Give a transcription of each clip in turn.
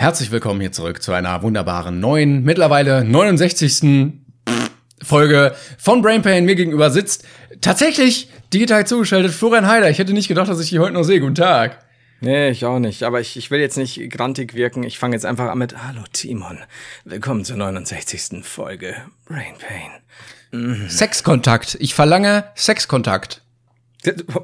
Herzlich willkommen hier zurück zu einer wunderbaren neuen, mittlerweile 69. Folge von Brain Pain. Mir gegenüber sitzt tatsächlich digital zugeschaltet Florian Heider. Ich hätte nicht gedacht, dass ich dich heute noch sehe. Guten Tag. Nee, ich auch nicht. Aber ich, ich will jetzt nicht grantig wirken. Ich fange jetzt einfach an mit Hallo Timon. Willkommen zur 69. Folge Brain Pain. Mhm. Sexkontakt. Ich verlange Sexkontakt.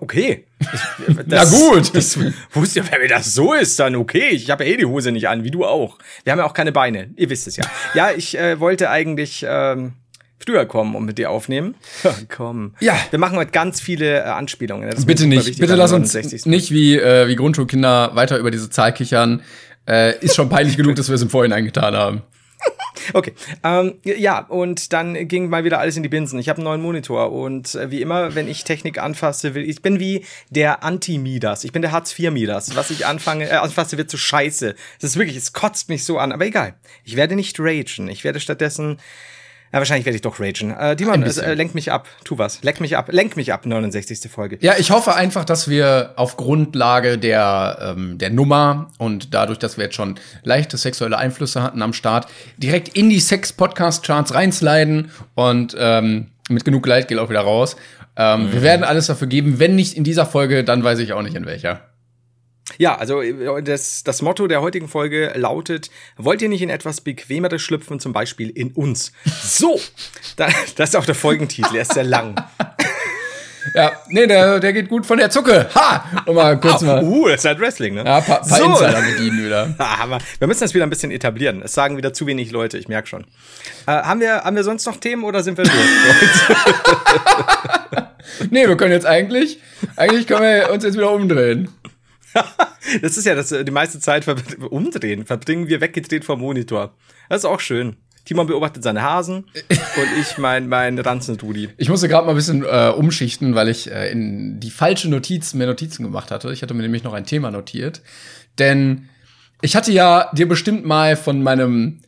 Okay. Das, Na gut. Das wusste ja, wenn das so ist, dann okay. Ich habe ja eh die Hose nicht an, wie du auch. Wir haben ja auch keine Beine. Ihr wisst es ja. Ja, ich äh, wollte eigentlich ähm, früher kommen und mit dir aufnehmen. Komm. Ja. Wir machen heute ganz viele äh, Anspielungen. Bitte nicht. Bitte lass uns nicht wie, äh, wie Grundschulkinder weiter über diese Zahl kichern. Äh, ist schon peinlich genug, dass wir es im Vorhinein getan haben. Okay, ähm, ja, und dann ging mal wieder alles in die Binsen. Ich habe einen neuen Monitor und äh, wie immer, wenn ich Technik anfasse, will ich bin wie der Anti-Midas. Ich bin der Hartz-IV-Midas. Was ich anfange, äh, anfasse, wird zu scheiße. Das ist wirklich, es kotzt mich so an. Aber egal, ich werde nicht ragen. Ich werde stattdessen ja, wahrscheinlich werde ich doch ragen. Äh, Dimon, äh, lenk mich ab. Tu was. Lenk mich ab. Lenk mich ab, 69. Folge. Ja, ich hoffe einfach, dass wir auf Grundlage der, ähm, der Nummer und dadurch, dass wir jetzt schon leichte sexuelle Einflüsse hatten am Start, direkt in die Sex-Podcast-Charts reinsliden und ähm, mit genug Leid geht auch wieder raus. Ähm, mhm. Wir werden alles dafür geben. Wenn nicht in dieser Folge, dann weiß ich auch nicht in welcher. Ja, also äh, das, das Motto der heutigen Folge lautet, wollt ihr nicht in etwas Bequemeres schlüpfen, zum Beispiel in uns? So, das ist auch der Folgentitel, der ist sehr lang. Ja, nee, der, der geht gut von der Zucke. Ha! Und mal kurz mal. Uh, das ist halt Wrestling, ne? Ja, paar, paar so. Insider bedienen wieder. Aber wir müssen das wieder ein bisschen etablieren. Es sagen wieder zu wenig Leute, ich merke schon. Äh, haben, wir, haben wir sonst noch Themen oder sind wir durch? nee, wir können jetzt eigentlich, eigentlich können wir uns jetzt wieder umdrehen. das ist ja das, die meiste Zeit umdrehen, verbringen wir weggedreht vom Monitor. Das ist auch schön. Timon beobachtet seine Hasen und ich mein, mein Ranzentrudi. Ich musste gerade mal ein bisschen äh, umschichten, weil ich äh, in die falsche Notiz mir Notizen gemacht hatte. Ich hatte mir nämlich noch ein Thema notiert. Denn ich hatte ja dir bestimmt mal von meinem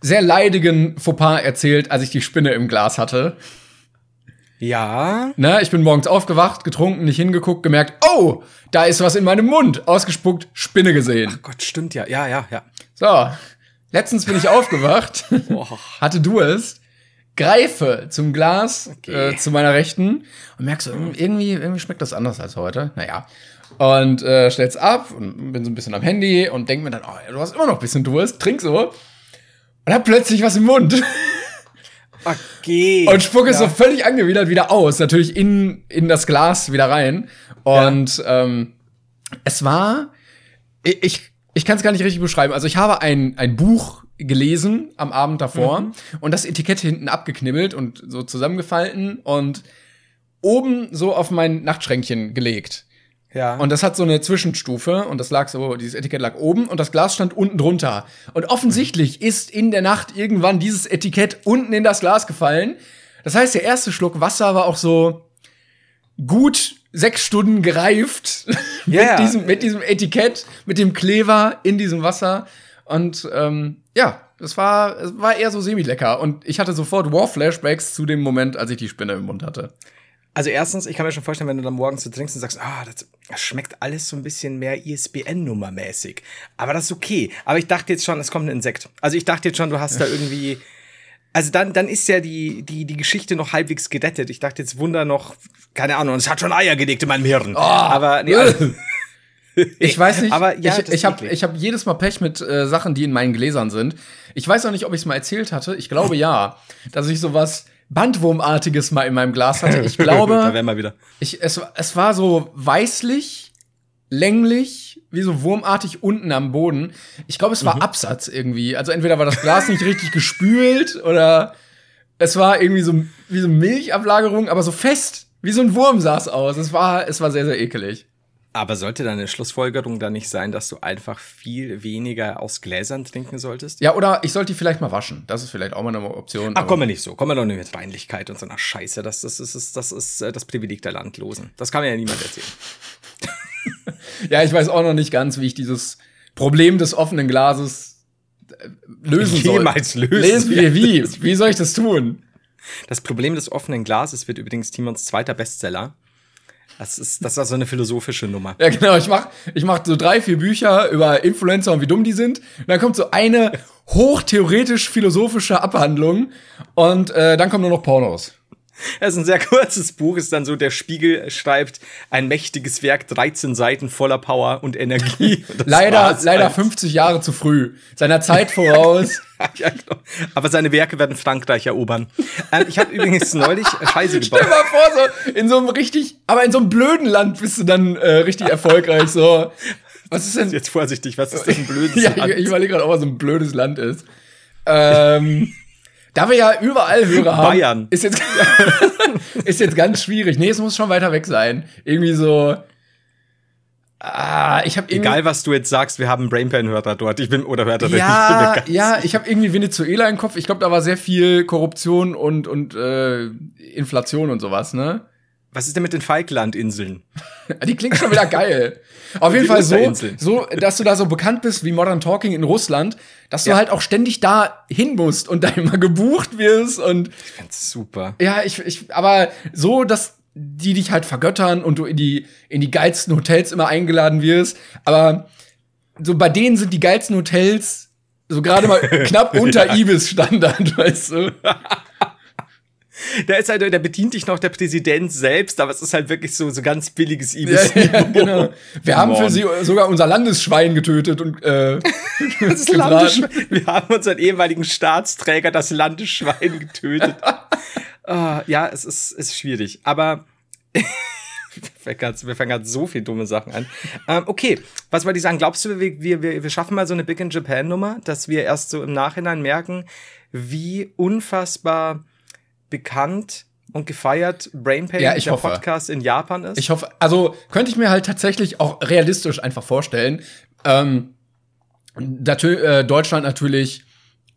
sehr leidigen Fauxpas erzählt, als ich die Spinne im Glas hatte. Ja. Ne, ich bin morgens aufgewacht, getrunken, nicht hingeguckt, gemerkt, oh, da ist was in meinem Mund. Ausgespuckt, Spinne gesehen. Ach Gott, stimmt ja. Ja, ja, ja. So. Letztens bin ich aufgewacht, hatte Durst, greife zum Glas okay. äh, zu meiner Rechten und merkst so, irgendwie, irgendwie schmeckt das anders als heute. Naja. Und äh, stell's ab und bin so ein bisschen am Handy und denk mir dann, oh, du hast immer noch ein bisschen Durst, trink so. Und hab plötzlich was im Mund. Okay. Und spucke ja. so völlig angewidert wieder aus, natürlich in, in das Glas wieder rein. Und ja. ähm, es war, ich, ich kann es gar nicht richtig beschreiben. Also ich habe ein, ein Buch gelesen am Abend davor mhm. und das Etikett hinten abgeknibbelt und so zusammengefalten und oben so auf mein Nachtschränkchen gelegt. Ja. Und das hat so eine Zwischenstufe und das lag so, dieses Etikett lag oben und das Glas stand unten drunter. Und offensichtlich ist in der Nacht irgendwann dieses Etikett unten in das Glas gefallen. Das heißt, der erste Schluck Wasser war auch so gut sechs Stunden gereift yeah. mit, diesem, mit diesem Etikett, mit dem Kleber in diesem Wasser. Und ähm, ja, es war, es war eher so semi-lecker. Und ich hatte sofort War-Flashbacks zu dem Moment, als ich die Spinne im Mund hatte. Also erstens, ich kann mir schon vorstellen, wenn du dann morgens so trinkst und sagst, ah, das, das schmeckt alles so ein bisschen mehr ISBN-Nummer-mäßig. Aber das ist okay. Aber ich dachte jetzt schon, es kommt ein Insekt. Also ich dachte jetzt schon, du hast da irgendwie. Also dann, dann ist ja die, die, die Geschichte noch halbwegs gerettet. Ich dachte jetzt Wunder noch, keine Ahnung, es hat schon Eier gelegt in meinem Hirn. Oh, aber nee, also, ich weiß nicht, aber ja, ich, ich habe hab jedes Mal Pech mit äh, Sachen, die in meinen Gläsern sind. Ich weiß auch nicht, ob ich es mal erzählt hatte. Ich glaube ja, dass ich sowas Bandwurmartiges mal in meinem Glas hatte. Ich glaube. Ich, es, es war so weißlich, länglich, wie so wurmartig unten am Boden. Ich glaube, es war mhm. Absatz irgendwie. Also entweder war das Glas nicht richtig gespült oder es war irgendwie so wie so Milchablagerung, aber so fest, wie so ein Wurm sah es aus. Es war, es war sehr, sehr ekelig. Aber sollte deine Schlussfolgerung dann nicht sein, dass du einfach viel weniger aus Gläsern trinken solltest? Ja, oder ich sollte die vielleicht mal waschen. Das ist vielleicht auch mal eine Option. Ach, komm mal nicht so. Komm mal doch nicht mit Reinlichkeit und so einer Scheiße. Das, das, das, ist, das ist äh, das Privileg der Landlosen. Das kann mir ja niemand erzählen. ja, ich weiß auch noch nicht ganz, wie ich dieses Problem des offenen Glases äh, lösen soll. Jemals lösen. Lesen wir wie? Wie soll ich das tun? Das Problem des offenen Glases wird übrigens Timons zweiter Bestseller. Das ist, das ist also eine philosophische Nummer. Ja, genau. Ich mach, ich mach so drei, vier Bücher über Influencer und wie dumm die sind. Und dann kommt so eine hochtheoretisch philosophische Abhandlung und äh, dann kommen nur noch Pornos. Es ist ein sehr kurzes Buch, ist dann so, der Spiegel schreibt ein mächtiges Werk, 13 Seiten voller Power und Energie. Und leider, leider 50 Jahre zu früh. Seiner Zeit voraus. ja, genau. Aber seine Werke werden Frankreich erobern. Ähm, ich habe übrigens neulich Scheiße gebaut. Stell mal vor, so in so einem richtig, aber in so einem blöden Land bist du dann äh, richtig erfolgreich. So, was ist denn? Jetzt vorsichtig, was ist denn ein blödes ja, Land? Ich, ich überlege gerade, ob was so ein blödes Land ist. Ähm. Da wir ja überall Hörer haben, Bayern. Ist, jetzt, ist jetzt ganz schwierig. Nee, es muss schon weiter weg sein. Irgendwie so. Ah, ich habe Egal, was du jetzt sagst, wir haben Brainpan-Hörer dort. Ich bin, oder Hörerin. Ja, ich ja, ich habe irgendwie Venezuela im Kopf. Ich glaube, da war sehr viel Korruption und, und äh, Inflation und sowas, ne? Was ist denn mit den Falklandinseln? Die klingt schon wieder geil. Auf jeden Fall so, so, dass du da so bekannt bist wie Modern Talking in Russland, dass du ja. halt auch ständig da hin musst und da immer gebucht wirst und. Ich find's super. Ja, ich, ich, aber so, dass die dich halt vergöttern und du in die, in die geilsten Hotels immer eingeladen wirst. Aber so bei denen sind die geilsten Hotels so gerade mal knapp unter ja. Ibis-Standard, weißt du. da ist halt, da bedient dich noch der Präsident selbst, aber es ist halt wirklich so, so ganz billiges Ibis. Ja, ja, genau. Wir haben für sie sogar unser Landesschwein getötet und äh, das Landesschwein. Wir haben unseren ehemaligen Staatsträger, das Landesschwein, getötet. uh, ja, es ist, es ist schwierig. Aber wir fangen gerade so viel dumme Sachen an. Ähm, okay, was wollte ich sagen? Glaubst du, wir, wir, wir schaffen mal so eine Big in Japan-Nummer, dass wir erst so im Nachhinein merken, wie unfassbar bekannt und gefeiert Brainpain, ja, ich der hoffe. Podcast in Japan ist? Ich hoffe, also könnte ich mir halt tatsächlich auch realistisch einfach vorstellen. Ähm, äh, Deutschland natürlich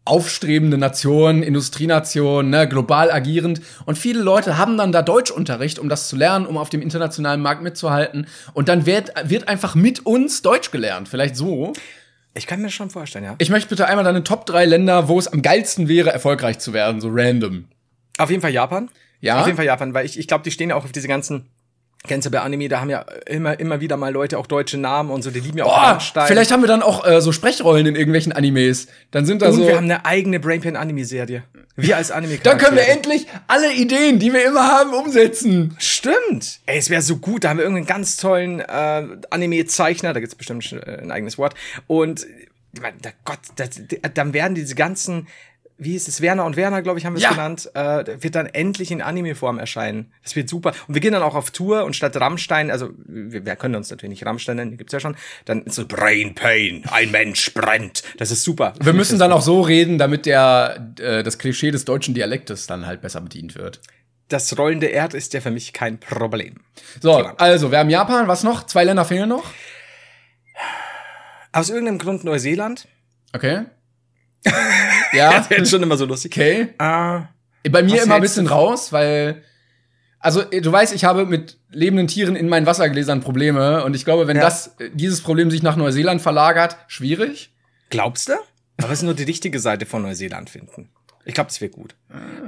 aufstrebende Nation, Industrienation, ne, global agierend. Und viele Leute haben dann da Deutschunterricht, um das zu lernen, um auf dem internationalen Markt mitzuhalten. Und dann wird, wird einfach mit uns Deutsch gelernt. Vielleicht so. Ich kann mir schon vorstellen, ja. Ich möchte bitte einmal deine Top 3 Länder, wo es am geilsten wäre, erfolgreich zu werden, so random. Auf jeden Fall Japan. Ja. Auf jeden Fall Japan, weil ich, ich glaube, die stehen ja auch auf diese ganzen Kennst du bei Anime, da haben ja immer, immer wieder mal Leute auch deutsche Namen und so, die lieben ja auch Einstein. Vielleicht haben wir dann auch äh, so Sprechrollen in irgendwelchen Animes. Dann sind da und so. wir haben eine eigene Brainpan-Anime-Serie. Wir als anime Dann können wir endlich alle Ideen, die wir immer haben, umsetzen. Stimmt. Ey, es wäre so gut. Da haben wir irgendeinen ganz tollen äh, Anime-Zeichner, da gibt's bestimmt äh, ein eigenes Wort. Und Gott, das, dann werden diese ganzen wie hieß es, Werner und Werner, glaube ich, haben wir es ja. genannt, äh, wird dann endlich in Anime-Form erscheinen. Das wird super. Und wir gehen dann auch auf Tour und statt Rammstein, also wir, wir können uns natürlich nicht Rammstein nennen, die gibt's ja schon, dann ist so Brain Pain, ein Mensch brennt. Das ist super. Wir müssen dann auch so reden, damit der äh, das Klischee des deutschen Dialektes dann halt besser bedient wird. Das rollende Erd ist ja für mich kein Problem. So, also wir haben Japan, was noch? Zwei Länder fehlen noch? Aus irgendeinem Grund Neuseeland. Okay. Ja. das ist schon immer so lustig. Okay. Uh, Bei mir immer ein bisschen raus, weil also du weißt, ich habe mit lebenden Tieren in meinen Wassergläsern Probleme und ich glaube, wenn ja. das dieses Problem sich nach Neuseeland verlagert, schwierig. Glaubst du? Aber es ist nur die richtige Seite von Neuseeland finden. Ich glaube, das wäre gut.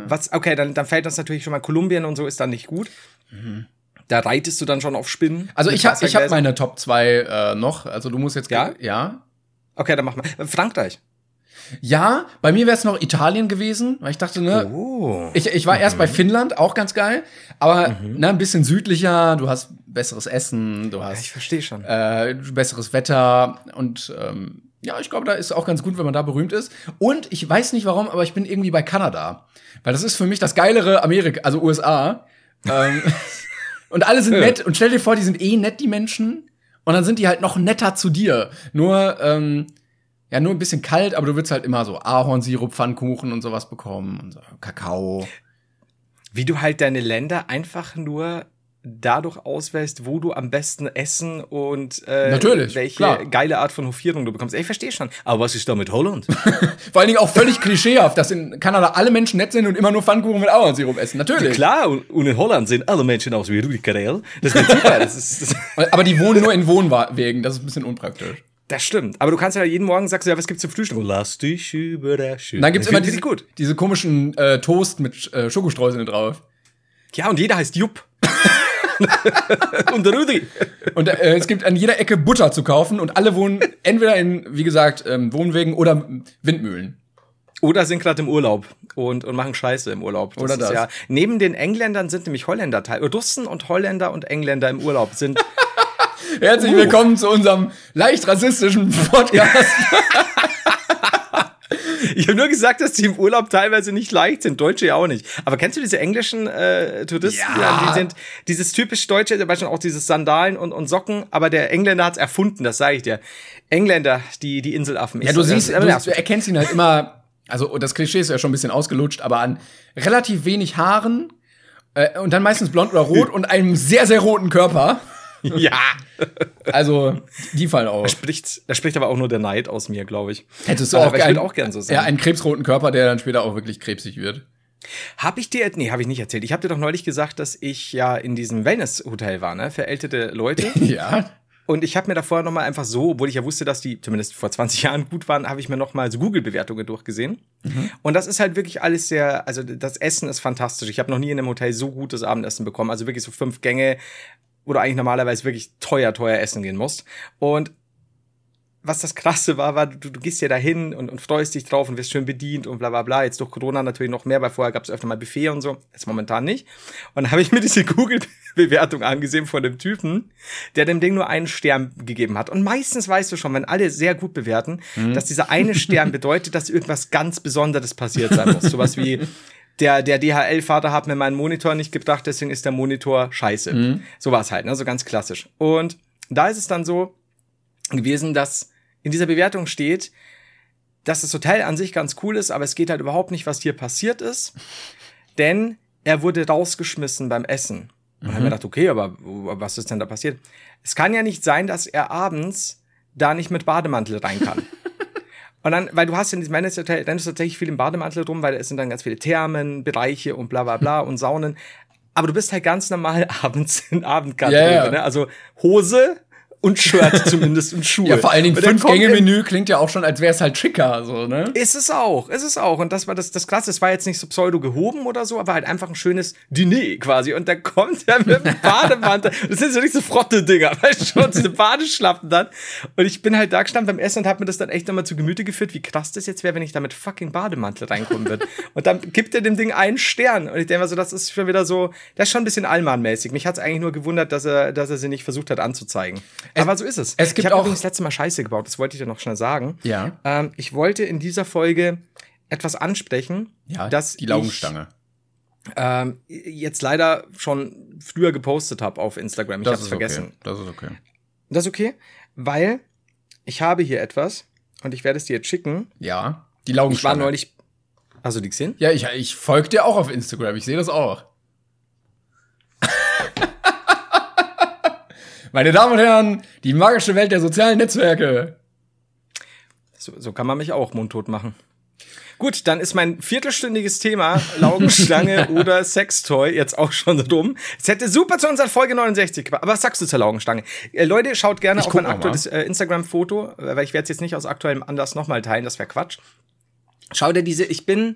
Was okay, dann dann fällt das natürlich schon mal Kolumbien und so ist dann nicht gut. Mhm. Da reitest du dann schon auf Spinnen. Also ich habe ich habe meine Top 2 äh, noch, also du musst jetzt ja? ja. Okay, dann mach mal. Frankreich. Ja, bei mir wäre es noch Italien gewesen, weil ich dachte, ne, oh. ich, ich war mhm. erst bei Finnland, auch ganz geil, aber mhm. ne, ein bisschen südlicher, du hast besseres Essen, du hast ich verstehe schon. Äh, besseres Wetter und ähm, ja, ich glaube, da ist auch ganz gut, wenn man da berühmt ist. Und ich weiß nicht warum, aber ich bin irgendwie bei Kanada, weil das ist für mich das geilere Amerika, also USA. ähm, und alle sind nett und stell dir vor, die sind eh nett, die Menschen. Und dann sind die halt noch netter zu dir. Nur, ähm, ja, nur ein bisschen kalt, aber du willst halt immer so Ahornsirup, Pfannkuchen und sowas bekommen und so Kakao. Wie du halt deine Länder einfach nur dadurch auswählst, wo du am besten essen und äh, Natürlich, welche klar. geile Art von Hofierung du bekommst. Ich verstehe schon. Aber was ist da mit Holland? Vor allen Dingen auch völlig klischeehaft, dass in Kanada alle Menschen nett sind und immer nur Pfannkuchen mit Ahornsirup essen. Natürlich. Klar, und, und in Holland sehen alle Menschen aus wie Rudi Carell. Das ist super. Das, ist, das, Aber die wohnen nur in Wohnwegen, das ist ein bisschen unpraktisch. Das stimmt. Aber du kannst ja jeden Morgen sagst du ja, was gibt's zum Frühstück? Lass dich überraschen. Und dann gibt's immer diese, gut. diese komischen äh, Toast mit äh, Schokostreuseln drauf. Ja, und jeder heißt Jupp. und Rudi. Und äh, es gibt an jeder Ecke Butter zu kaufen und alle wohnen entweder in, wie gesagt, ähm, Wohnwegen oder Windmühlen. Oder sind gerade im Urlaub und, und machen Scheiße im Urlaub. Oder ist das. Ja, neben den Engländern sind nämlich Holländer teil. Russen und Holländer und Engländer im Urlaub sind. Herzlich Uh. willkommen zu unserem leicht rassistischen Podcast. ich habe nur gesagt, dass die im Urlaub teilweise nicht leicht sind. Deutsche ja auch nicht. Aber kennst du diese englischen äh, Touristen? Ja. Die sind dieses typisch Deutsche, zum Beispiel auch dieses Sandalen und, und Socken. Aber der Engländer hat's erfunden, das sage ich dir. Engländer, die, die Inselaffen. Ja, du Ich- siehst, das- du, du erkennst ihn halt immer, also das Klischee ist ja schon ein bisschen ausgelutscht, aber an relativ wenig Haaren äh, und dann meistens blond oder rot und einem sehr, sehr roten Körper. ja. Also, die fallen auf. Spricht, da spricht aber auch nur der Neid aus mir, glaube ich. Hättest du Aber auch, ich würd auch gern so sein. Ja, einen krebsroten Körper, der dann später auch wirklich krebsig wird. Hab ich dir, nee, habe ich nicht erzählt. Ich habe dir doch neulich gesagt, dass ich ja in diesem Wellness-Hotel war, ne, für ältere Leute. Ja. Und ich habe mir da vorher noch mal einfach so, obwohl ich ja wusste, dass die zumindest vor 20 Jahren gut waren, habe ich mir noch mal so Google-Bewertungen durchgesehen. Und das ist halt wirklich alles sehr, also das Essen ist fantastisch. Ich habe noch nie in einem Hotel so gutes Abendessen bekommen. Also wirklich so fünf Gänge, wo du eigentlich normalerweise wirklich teuer, teuer essen gehen musst. Und was das Krasse war, war, du, du gehst ja dahin und, und freust dich drauf und wirst schön bedient und bla bla bla. Jetzt durch Corona natürlich noch mehr, weil vorher gab es öfter mal Buffet und so. Jetzt momentan nicht. Und dann habe ich mir diese Google-Bewertung angesehen von dem Typen, der dem Ding nur einen Stern gegeben hat. Und meistens weißt du schon, wenn alle sehr gut bewerten, dass dieser eine Stern bedeutet, dass irgendwas ganz Besonderes passiert sein muss. Sowas wie, der, der DHL-Vater hat mir meinen Monitor nicht gebracht, deswegen ist der Monitor scheiße. So war es halt, ne? so ganz klassisch. Und da ist es dann so gewesen, dass in dieser Bewertung steht, dass das Hotel an sich ganz cool ist, aber es geht halt überhaupt nicht, was hier passiert ist, denn er wurde rausgeschmissen beim Essen. Und dann haben wir gedacht, okay, aber was ist denn da passiert? Es kann ja nicht sein, dass er abends da nicht mit Bademantel rein kann. Und dann, weil du hast in diesem Wellness-Hotel, rennst du tatsächlich viel im Bademantel rum, weil es sind dann ganz viele Thermen, Bereiche und bla bla bla und Saunen. Aber du bist halt ganz normal abends in Abendgarderobe, ja. ne? Also Hose und Shirt zumindest und Schuhe. Ja, vor allen Dingen Und dann fünf kommt Gänge im- Menü klingt ja auch schon, als wäre es halt schicker, so, ne? Ist es auch, ist es auch. Und das war das, das Krasse. Es war jetzt nicht so pseudo gehoben oder so, aber halt einfach ein schönes Diner quasi. Und da kommt er mit dem Bademantel. Das sind so nicht so Frotte-Dinger, weißt du schon, diese Badeschlappen dann. Und ich bin halt da gestanden beim Essen und habe mir das dann echt nochmal zu Gemüte geführt, wie krass das jetzt wäre, wenn ich da mit fucking Bademantel reinkommen würde. und dann gibt er dem Ding einen Stern. Und ich denke mir so, das ist schon wieder so, das ist schon ein bisschen Allmann-mäßig. Mich hat es eigentlich nur gewundert, dass er, dass er sie nicht versucht hat anzuzeigen. Aber so ist es. es gibt ich habe auch- übrigens das letzte Mal Scheiße gebaut, das wollte ich dir noch schnell sagen. Ja. Ähm, ich wollte in dieser Folge etwas ansprechen, Ja, dass die Laugenstange. ich ähm, jetzt leider schon früher gepostet habe auf Instagram. Ich habe es vergessen. okay. Das ist okay. Das ist okay, weil ich habe hier etwas und ich werde es dir jetzt schicken. Ja, die Ich war Laugenstange. neulich. Also die gesehen? Ja, ich, ich folge dir auch auf Instagram. Ich sehe das auch. Meine Damen und Herren, die magische Welt der sozialen Netzwerke. So, so kann man mich auch mundtot machen. Gut, dann ist mein viertelstündiges Thema Laugenstange oder Sextoy jetzt auch schon rum. Es hätte super zu unserer Folge 69 gepasst. Aber was sagst du zur Laugenstange? Äh, Leute, schaut gerne Ich auf mein aktuelles äh, Instagram-Foto, äh, weil ich werde es jetzt nicht aus aktuellem Anlass nochmal teilen, das wäre Quatsch. Schau dir diese, ich bin,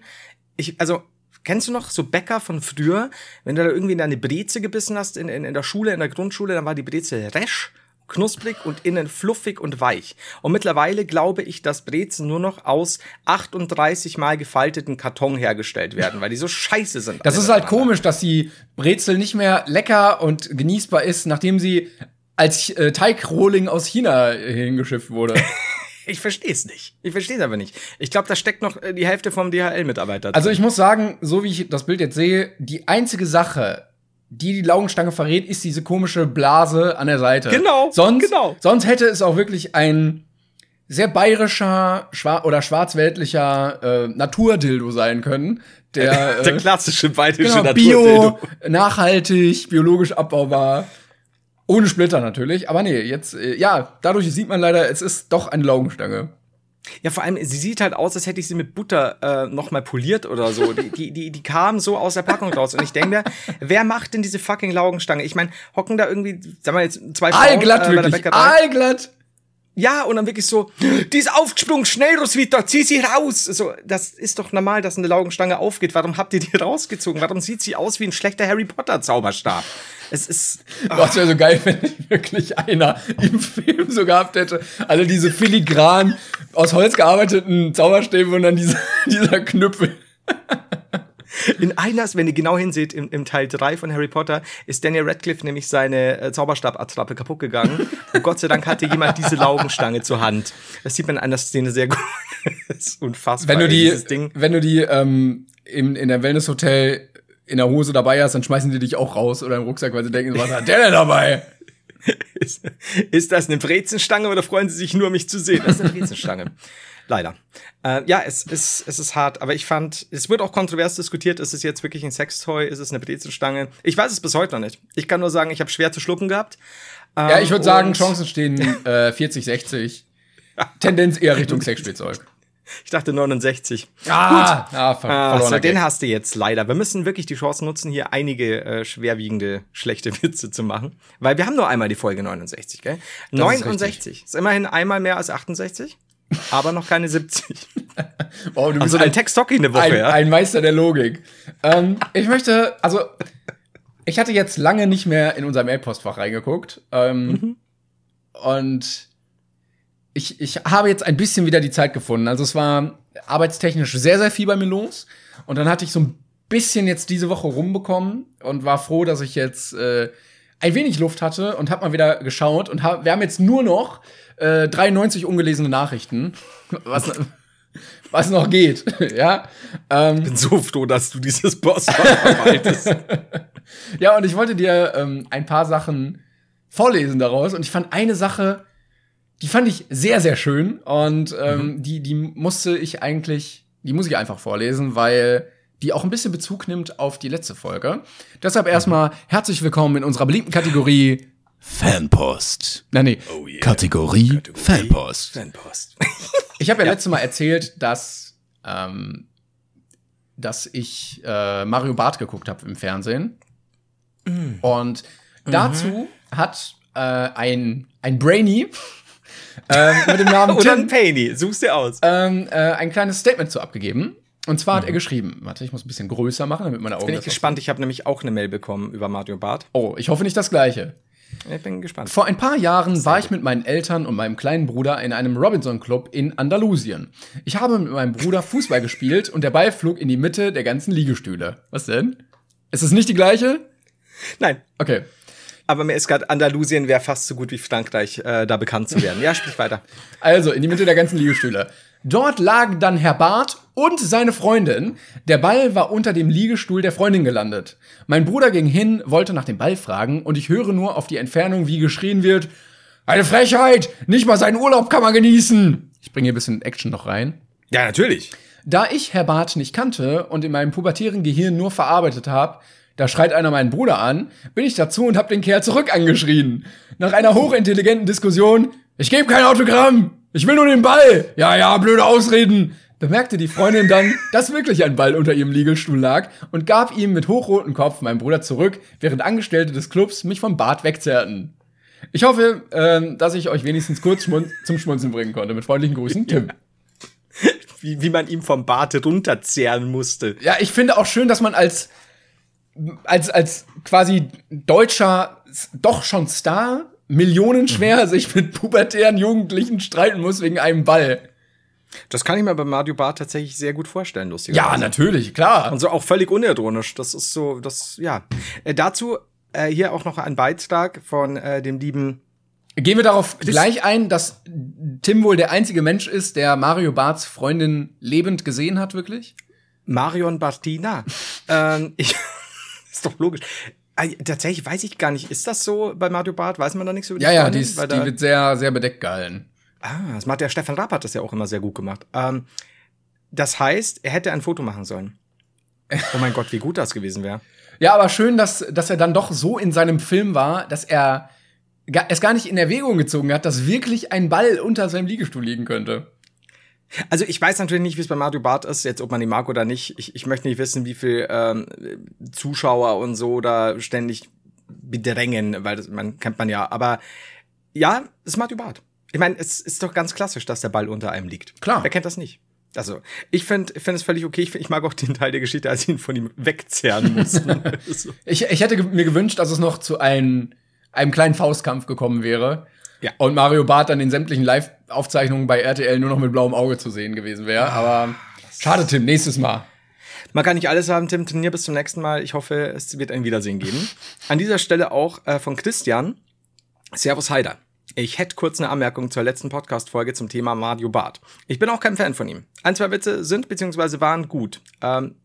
ich, also, kennst du noch so Bäcker von früher? Wenn du da irgendwie in deine Breze gebissen hast in, in, in der Schule, in der Grundschule, dann war die Breze resch, knusprig und innen fluffig und weich. Und mittlerweile glaube ich, dass Brezen nur noch aus 38 mal gefalteten Karton hergestellt werden, weil die so scheiße sind. Das ist halt komisch, dass die Brezel nicht mehr lecker und genießbar ist, nachdem sie als äh, Teigrohling aus China äh, hingeschifft wurde. Ich verstehe es nicht. Ich verstehe es aber nicht. Ich glaube, da steckt noch äh, die Hälfte vom DHL-Mitarbeiter. Also ich muss sagen, so wie ich das Bild jetzt sehe, die einzige Sache, die die Laugenstange verrät, ist diese komische Blase an der Seite. Genau, Sonst, genau. sonst hätte es auch wirklich ein sehr bayerischer schwar oder schwarzweltlicher äh, Naturdildo sein können, Der, Der klassische bayerische genau, Naturdildo. Bio, nachhaltig, biologisch abbaubar. Ohne Splitter natürlich. Aber nee, jetzt, äh, ja, dadurch sieht man leider, es ist doch eine Laugenstange. Ja, vor allem, sie sieht halt aus, als hätte ich sie mit Butter äh, noch mal poliert oder so. Die, die, die, die kam so aus der Packung raus. Und ich denke mir, wer macht denn diese fucking Laugenstange? Ich meine, hocken da irgendwie, sagen wir jetzt, zwei Frauen Allglatt äh, bei der wirklich, allglatt. Ja, und dann wirklich so, die ist aufgesprungen, schnell, Roswitha, zieh sie raus. So, das ist doch normal, dass eine Laugenstange aufgeht. Warum habt ihr die rausgezogen? Warum sieht sie aus wie ein schlechter Harry Potter Zauberstab? Es ist, Boah, es wäre so geil, wenn wirklich einer im Film so gehabt hätte. Alle diese filigran aus Holz gearbeiteten Zauberstäbe und dann dieser, dieser Knüppel. In einer, wenn ihr genau hinseht, im, im Teil 3 von Harry Potter, ist Daniel Radcliffe nämlich seine äh, Zauberstab-Attrappe kaputt gegangen. Und Gott sei Dank hatte jemand diese Laugenstange zur Hand. Das sieht man in einer Szene sehr gut. das ist unfassbar. Wenn du die, wenn du die ähm, in, in der Wellness-Hotel in der Hose dabei hast, dann schmeißen die dich auch raus oder im Rucksack, weil sie denken, was hat der denn dabei? Ist, ist das eine Brezenstange oder freuen sie sich nur, mich zu sehen? Das ist eine Brezenstange. Leider. Äh, ja, es ist, es ist hart, aber ich fand, es wird auch kontrovers diskutiert, ist es jetzt wirklich ein Sextoy, ist es eine Brezenstange? Ich weiß es bis heute noch nicht. Ich kann nur sagen, ich habe schwer zu schlucken gehabt. Ja, Ähm, ich würde sagen, und Chancen stehen äh, 40, 60. Tendenz eher Richtung Sexspielzeug. Ich dachte 69. Ah, ah, ver Ah, so, den hast du jetzt leider. Wir müssen wirklich die Chance nutzen, hier einige äh, schwerwiegende schlechte Witze zu machen. Weil wir haben nur einmal die Folge 69, gell? ist 69. Ist, immerhin einmal mehr als 68, aber noch keine 70. Oh, du bist Also ein, ein Text Hockey eine Woche, ein, ja? ein Meister der Logik. ähm, ich möchte, also, ich hatte jetzt lange nicht mehr in unser Mailpostfach reingeguckt. Ähm, Mhm. Und ich, ich habe jetzt ein bisschen wieder die Zeit gefunden. Also es war arbeitstechnisch sehr, sehr viel bei mir los. Und dann hatte ich so ein bisschen jetzt diese Woche rumbekommen und war froh, dass ich jetzt äh, ein wenig Luft hatte und habe mal wieder geschaut und hab, wir haben jetzt nur noch äh, 93 ungelesene Nachrichten, was, was noch geht, ja. Ähm, bin so froh, dass du dieses Boss verwaltest. ja, und ich wollte dir ähm, ein paar Sachen vorlesen daraus. Und ich fand eine Sache, die fand ich sehr, sehr schön. Und ähm, die, die musste ich eigentlich, die muss ich einfach vorlesen, weil die auch ein bisschen Bezug nimmt auf die letzte Folge. Deshalb erstmal herzlich willkommen in unserer beliebten Kategorie Fanpost. Nein, nee. Oh yeah. Kategorie, Fanpost. Fanpost. Ich habe ja, letztes Mal erzählt, dass, ähm, dass ich äh, Mario Barth geguckt habe im Fernsehen. Und dazu hat äh, ein, ein Brainy ähm, mit dem Namen Oder Tim ein Penny, such's dir aus. ähm, äh, ein kleines Statement zu abgegeben. Und zwar hat er geschrieben, warte, ich muss ein bisschen größer machen, damit meine Augen Bin ich gespannt. Ich habe nämlich auch eine Mail bekommen über Mario Barth. Oh, ich hoffe nicht das gleiche. Ich bin gespannt. Vor ein paar Jahren war ich mit meinen Eltern und meinem kleinen Bruder in einem Robinson Club in Andalusien. Ich habe mit meinem Bruder Fußball gespielt und der Ball flog in die Mitte der ganzen Liegestühle. Was denn? Ist es nicht die gleiche? Nein, Okay. Aber mir ist gerade Andalusien wäre fast so gut wie Frankreich, äh, da bekannt zu werden. Ja, sprich weiter. Also, in die Mitte der ganzen Liegestühle. Dort lagen dann Herr Barth und seine Freundin. Der Ball war unter dem Liegestuhl der Freundin gelandet. Mein Bruder ging hin, wollte nach dem Ball fragen und ich höre nur auf die Entfernung, wie geschrien wird. Eine Frechheit! Nicht mal seinen Urlaub kann man genießen! Ich bringe hier ein bisschen Action noch rein. Ja, natürlich. Da ich Herr Barth nicht kannte und in meinem pubertären Gehirn nur verarbeitet habe, da schreit einer meinen Bruder an, bin ich dazu und hab den Kerl zurück angeschrien. Nach einer hochintelligenten Diskussion, ich gebe kein Autogramm, ich will nur den Ball. Ja, ja, blöde Ausreden. Bemerkte die Freundin dann, dass wirklich ein Ball unter ihrem Liegestuhl lag und gab ihm mit hochrotem Kopf meinen Bruder zurück, während Angestellte des Clubs mich vom Bad wegzerrten. Ich hoffe, ähm, dass ich euch wenigstens kurz schmun zum Schmunzeln bringen konnte. Mit freundlichen Grüßen, Tim. Wie, wie man ihm vom Bart runterzehren musste. Ja, ich finde auch schön, dass man als als als quasi deutscher doch schon Star millionenschwer sich mit pubertären Jugendlichen streiten muss wegen einem Ball. Das kann ich mir bei Mario Barth tatsächlich sehr gut vorstellen, lustigerweise. Ja, natürlich, klar. Und so auch völlig unironisch. Das ist so, das, ja. Äh, dazu äh, hier auch noch ein Beitrag von äh, dem lieben Gehen wir darauf gleich ein, dass Tim wohl der einzige Mensch ist, der Mario Barths Freundin lebend gesehen hat, wirklich? Marion Bartina. ähm, ich, ist doch logisch. Tatsächlich weiß ich gar nicht, ist das so bei Mario Barth? Weiß man da nichts über die Ja, ja, die, ist, die wird sehr, sehr bedeckt gehalten. Ah, das macht der Stefan Rapp hat das ja auch immer sehr gut gemacht. Ähm, das heißt, er hätte ein Foto machen sollen. Oh mein Gott, wie gut das gewesen wäre. Ja, aber schön, dass, dass er dann doch so in seinem Film war, dass er es gar nicht in Erwägung gezogen hat, dass wirklich ein Ball unter seinem Liegestuhl liegen könnte. Also ich weiß natürlich nicht, wie es bei Mario Bart ist, jetzt ob man ihn mag oder nicht. Ich, ich möchte nicht wissen, wie viel ähm, Zuschauer und so da ständig bedrängen, weil das, man kennt man ja. Aber ja, es ist Mario Bart. Ich meine, es ist doch ganz klassisch, dass der Ball unter einem liegt. Klar. Wer kennt das nicht? Also, ich finde find es völlig okay. Ich, find, ich mag auch den Teil der Geschichte, als sie ihn von ihm wegzerren mussten. ich, ich hätte mir gewünscht, dass es noch zu einem, einem kleinen Faustkampf gekommen wäre. Ja. Und Mario Barth dann in sämtlichen Live-Aufzeichnungen bei RTL nur noch mit blauem Auge zu sehen gewesen wäre. Aber schade, Tim, nächstes Mal. Man kann nicht alles haben, Tim. Trainier bis zum nächsten Mal. Ich hoffe, es wird ein Wiedersehen geben. An dieser Stelle auch äh, von Christian. Servus Heider. Ich hätte kurz eine Anmerkung zur letzten Podcast-Folge zum Thema Mario Barth. Ich bin auch kein Fan von ihm. Ein, zwei Witze sind bzw. waren gut. Ähm,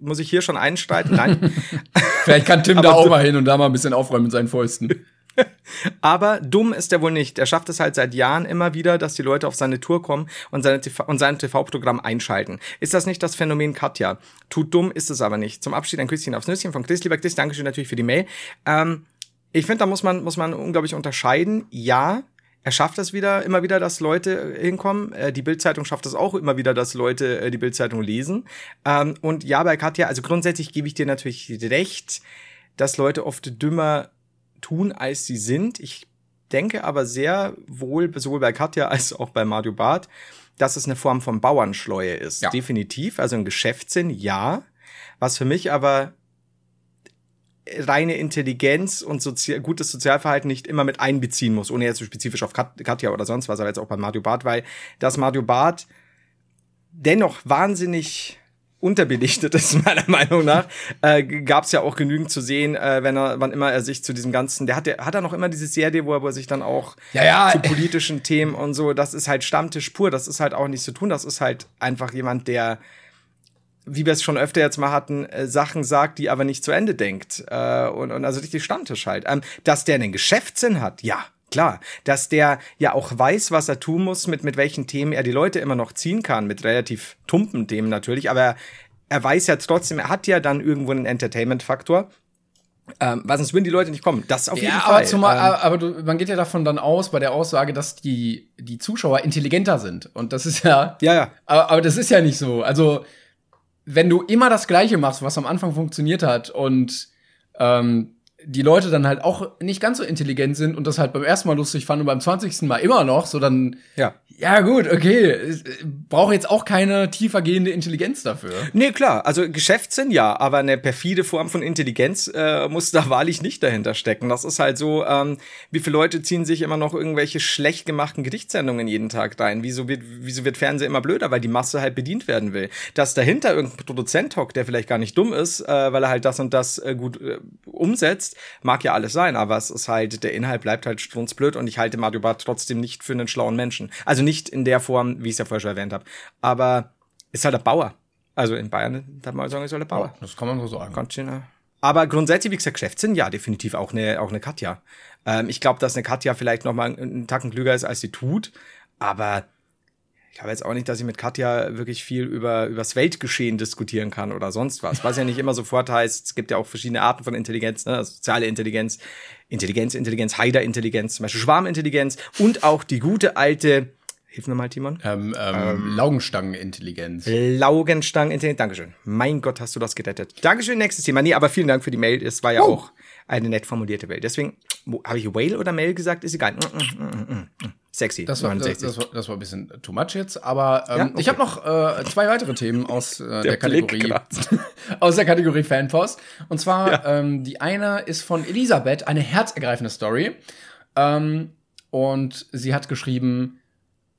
muss ich hier schon einstreiten? Nein. Vielleicht kann Tim da auch mal hin und da mal ein bisschen aufräumen mit seinen Fäusten. Aber dumm ist er wohl nicht. Er schafft es halt seit Jahren immer wieder, dass die Leute auf seine Tour kommen und, seine TV und sein TV-Programm einschalten. Ist das nicht das Phänomen Katja? Tut dumm, ist es aber nicht. Zum Abschied ein Küsschen aufs Nüsschen von Chris. Lieber Chris, Dankeschön natürlich für die Mail. Ähm, ich finde, da muss man, muss man unglaublich unterscheiden. Ja, er schafft es wieder, immer wieder, dass Leute hinkommen. Äh, die Bildzeitung schafft es auch immer wieder, dass Leute äh, die Bildzeitung lesen. Ähm, und ja, bei Katja, also grundsätzlich gebe ich dir natürlich recht, dass Leute oft dümmer tun, als sie sind. Ich denke aber sehr wohl, sowohl bei Katja als auch bei Mario Barth, dass es eine Form von Bauernschleue ist. Ja. Definitiv. Also ein Geschäftssinn, ja. Was für mich aber reine Intelligenz und sozi gutes Sozialverhalten nicht immer mit einbeziehen muss, ohne jetzt so spezifisch auf Katja oder sonst was, aber jetzt auch bei Mario Barth, weil das Mario Barth dennoch wahnsinnig unterbelichtet ist, meiner Meinung nach. Äh, Gab es ja auch genügend zu sehen, äh, wenn er, wann immer er sich zu diesem ganzen, der hat, der hat er noch immer diese Serie, wo er, sich dann auch ja, ja. zu politischen Themen und so, das ist halt Stammtisch pur, das ist halt auch nichts zu tun, das ist halt einfach jemand, der wie wir es schon öfter jetzt mal hatten, äh, Sachen sagt, die aber nicht zu Ende denkt. Äh, und, und also richtig Stammtisch halt. Ähm, dass der einen Geschäftssinn hat, ja, klar. Dass der ja auch weiß, was er tun muss, mit, mit welchen Themen er die Leute immer noch ziehen kann, mit relativ tumpen Themen natürlich, aber er weiß ja trotzdem, er hat ja dann irgendwo einen Entertainment-Faktor. Ähm, weil sonst würden die Leute nicht kommen. Das auf jeden ja, Fall. Aber, zumal, ähm, aber du, man geht ja davon dann aus, bei der Aussage, dass die, die Zuschauer intelligenter sind. Und das ist ja. Ja, ja. Aber, aber das ist ja nicht so. Also, wenn du immer das Gleiche machst, was am Anfang funktioniert hat und ähm, die Leute dann halt auch nicht ganz so intelligent sind und das halt beim ersten Mal lustig fanden und beim zwanzigsten Mal immer noch, so dann ja. Ja, gut, okay. Brauche jetzt auch keine tiefergehende Intelligenz dafür. Nee, klar. Also Geschäftssinn ja, aber eine perfide Form von Intelligenz äh, muss da wahrlich nicht dahinter stecken. Das ist halt so, ähm, wie viele Leute ziehen sich immer noch irgendwelche schlecht gemachten Gedichtssendungen jeden Tag rein? Wieso wird, wieso wird Fernsehen immer blöder? Weil die Masse halt bedient werden will. Dass dahinter irgendein Produzent hockt, der vielleicht gar nicht dumm ist, äh, weil er halt das und das äh, gut äh, umsetzt, mag ja alles sein, aber es ist halt, der Inhalt bleibt halt strunzblöd und ich halte Mario Barth trotzdem nicht für einen schlauen Menschen. Also nicht in der Form, wie ich es ja vorher schon erwähnt habe. Aber ist halt der Bauer. Also in Bayern darf man sagen, ist halt der Bauer. Ja, das kann man so sagen. Continue. Aber grundsätzlich, wie gesagt, Geschäftssinn, ja, definitiv auch eine, auch eine Katja. Ähm, ich glaube, dass eine Katja vielleicht noch mal einen Tacken klüger ist, als sie tut. Aber ich glaube jetzt auch nicht, dass ich mit Katja wirklich viel über übers Weltgeschehen diskutieren kann oder sonst was. Was ja nicht immer sofort heißt, es gibt ja auch verschiedene Arten von Intelligenz, ne? Also soziale Intelligenz, Intelligenz, Intelligenz, Heider-Intelligenz, zum Beispiel Schwarmintelligenz und auch die gute alte Hilf mir mal, Timon. Ähm, ähm, ähm, Laugenstangenintelligenz. Laugenstangenintelligenz. Dankeschön. Mein Gott, hast du das gerettet. Dankeschön, nächstes Thema. Nee, aber vielen Dank für die Mail. Es war ja oh. auch eine nett formulierte Mail. Deswegen, habe ich Whale oder Mail gesagt? Ist egal. Mm, mm, mm, Sexy. Das war, das, das, war, das war ein bisschen too much jetzt, aber ähm, ja, okay. ich habe noch äh, zwei weitere Themen aus äh, der, der Kategorie aus der Kategorie Fanpost. Und zwar ja. ähm, die eine ist von Elisabeth, eine herzergreifende Story. Ähm, und sie hat geschrieben,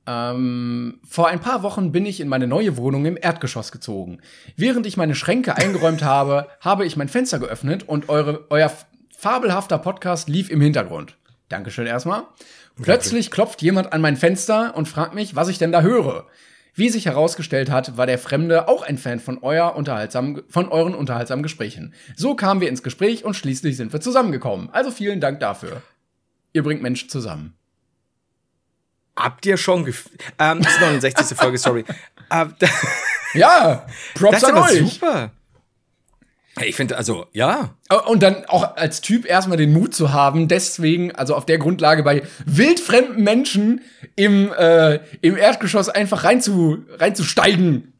ähm, vor ein paar Wochen bin ich in meine neue Wohnung im Erdgeschoss gezogen. Während ich meine Schränke eingeräumt habe, habe ich mein Fenster geöffnet und eure, euer fabelhafter Podcast lief im Hintergrund. Dankeschön erstmal. Plötzlich klopft jemand an mein Fenster und fragt mich, was ich denn da höre. Wie sich herausgestellt hat, war der Fremde auch ein Fan von, euer unterhaltsamen, von euren unterhaltsamen Gesprächen. So kamen wir ins Gespräch und schließlich sind wir zusammengekommen. Also vielen Dank dafür. Ihr bringt Menschen zusammen. Habt ihr schon gef ähm, das ist 69. Folge, sorry. ja, Props das ist an euch. super. Ich finde, also, ja. Und dann auch als Typ erstmal den Mut zu haben, deswegen, also auf der Grundlage bei wildfremden Menschen im, äh, im Erdgeschoss einfach reinzu, reinzusteigen.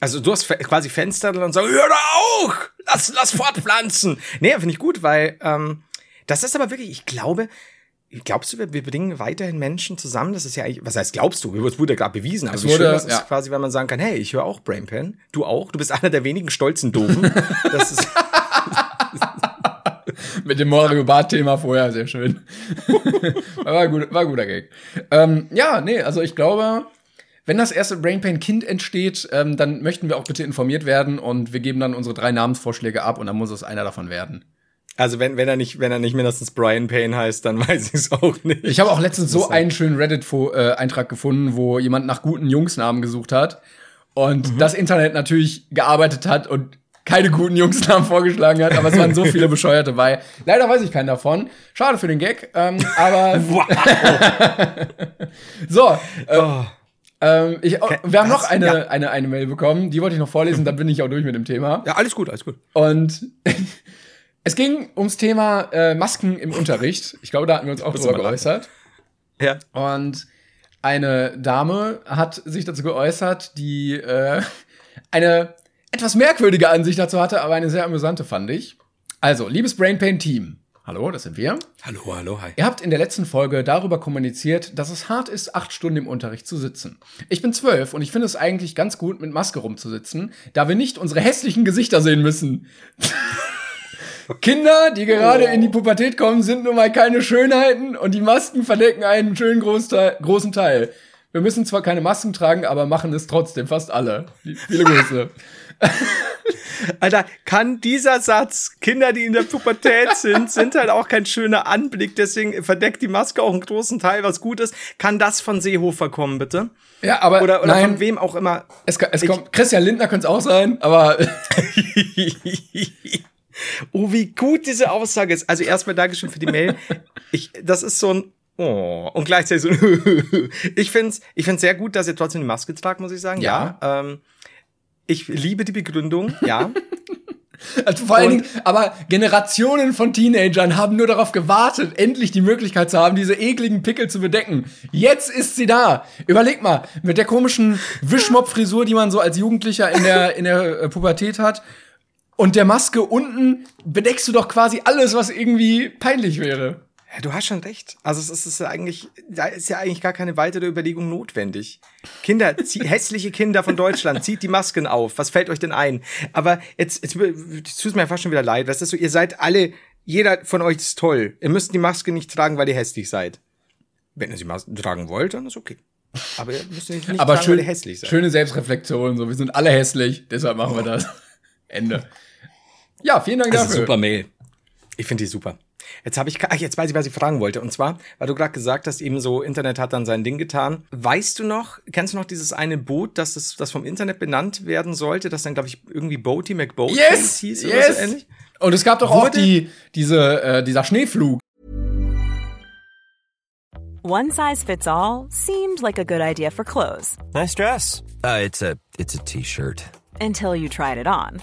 Also du hast quasi Fenster und sagst, hör doch auch! Lass, lass fortpflanzen! nee, finde ich gut, weil ähm, das ist aber wirklich, ich glaube, Glaubst du, wir bringen weiterhin Menschen zusammen? Das ist ja eigentlich, was heißt glaubst du? Es wurde gerade bewiesen. Aber Es wie schön wurde, das ist ja. quasi, wenn man sagen kann, hey, ich höre auch Brainpan. Du auch? Du bist einer der wenigen stolzen Doofen. das ist, Mit dem Mario Bart-Thema vorher, sehr schön. war, gut, war guter Gag. Ähm, ja, nee, also ich glaube, wenn das erste Brainpain-Kind entsteht, ähm, dann möchten wir auch bitte informiert werden und wir geben dann unsere drei Namensvorschläge ab und dann muss es einer davon werden. Also wenn, wenn er nicht, wenn er nicht mindestens Brian Payne heißt, dann weiß ich es auch nicht. Ich habe auch letztens so einen schönen Reddit-Eintrag gefunden, wo jemand nach guten Jungsnamen gesucht hat und das Internet natürlich gearbeitet hat und keine guten Jungsnamen vorgeschlagen hat, aber es waren so viele Bescheuerte bei. Leider weiß ich keinen davon. Schade für den Gag, ähm, aber so. Äh, Oh. ähm, ich, oh, wir haben noch eine, Ja. eine, eine Mail bekommen, die wollte ich noch vorlesen, dann bin ich auch durch mit dem Thema. Ja, alles gut, alles gut. Und es ging ums Thema äh, Masken im Unterricht. Ich glaube, da hatten wir uns auch drüber geäußert. Ja. Und eine Dame hat sich dazu geäußert, die äh, eine etwas merkwürdige Ansicht dazu hatte, aber eine sehr amüsante fand ich. Also, liebes Brainpain Team. Hallo, das sind wir. Hallo, hallo, hi. Ihr habt in der letzten Folge darüber kommuniziert, dass es hart ist, acht Stunden im Unterricht zu sitzen. Ich bin zwölf und ich finde es eigentlich ganz gut, mit Maske rumzusitzen, da wir nicht unsere hässlichen Gesichter sehen müssen. Kinder, die gerade in die Pubertät kommen, sind nun mal keine Schönheiten und die Masken verdecken einen schönen Großteil, großen Teil. Wir müssen zwar keine Masken tragen, aber machen es trotzdem, fast alle. Viele Grüße. Alter, kann dieser Satz, Kinder, die in der Pubertät sind, sind halt auch kein schöner Anblick, deswegen verdeckt die Maske auch einen großen Teil, was gut ist. Kann das von Seehofer kommen, bitte? Ja, aber Oder, oder nein, von wem auch immer. es, es kommt, Christian Lindner könnte es auch sein, aber oh, wie gut diese Aussage ist. Also erstmal Dankeschön für die Mail. Ich, das ist so ein Oh, und gleichzeitig so ein Ich find's, ich find's sehr gut, dass ihr trotzdem die Maske tragt, muss ich sagen. Ja. Ja. ähm, ich liebe die Begründung, ja. Also vor allen Dingen, aber Generationen von Teenagern haben nur darauf gewartet, endlich die Möglichkeit zu haben, diese ekligen Pickel zu bedecken. Jetzt ist sie da. Überleg mal, mit der komischen Wischmopp-Frisur, die man so als Jugendlicher in der, in der äh, Pubertät hat, und der Maske unten bedeckst du doch quasi alles, was irgendwie peinlich wäre. Ja, du hast schon recht. Also es ist, es ist ja eigentlich, da ist ja eigentlich gar keine weitere Überlegung notwendig. Kinder, zieh, hässliche Kinder von Deutschland, zieht die Masken auf. Was fällt euch denn ein? Aber jetzt, jetzt, tut es mir fast schon wieder leid. Das ist so, ihr seid alle, jeder von euch ist toll. Ihr müsst die Maske nicht tragen, weil ihr hässlich seid. Wenn ihr sie Masken tragen wollt, dann ist okay. Aber ihr müsst nicht, nicht Aber tragen, schön, weil ihr hässlich seid. schöne Selbstreflexion, so wir sind alle hässlich, deshalb machen wir das. Ende. Ja, vielen Dank dafür. super Mail. Ich finde die super. Jetzt habe ich, ach, jetzt weiß ich, was ich fragen wollte. Und zwar, weil du gerade gesagt hast, eben so, Internet hat dann sein Ding getan. Weißt du noch, kennst du noch dieses eine Boot, das, das, das vom Internet benannt werden sollte, das dann, glaube ich, irgendwie Boaty McBoat Yes, hieß oder yes. so ähnlich? Und es gab doch auch Wurde- die, diese, äh, dieser Schneeflug. One size fits all seemed like a good idea for clothes Nice dress. Uh, it's a it's a t-shirt. until you tried it on.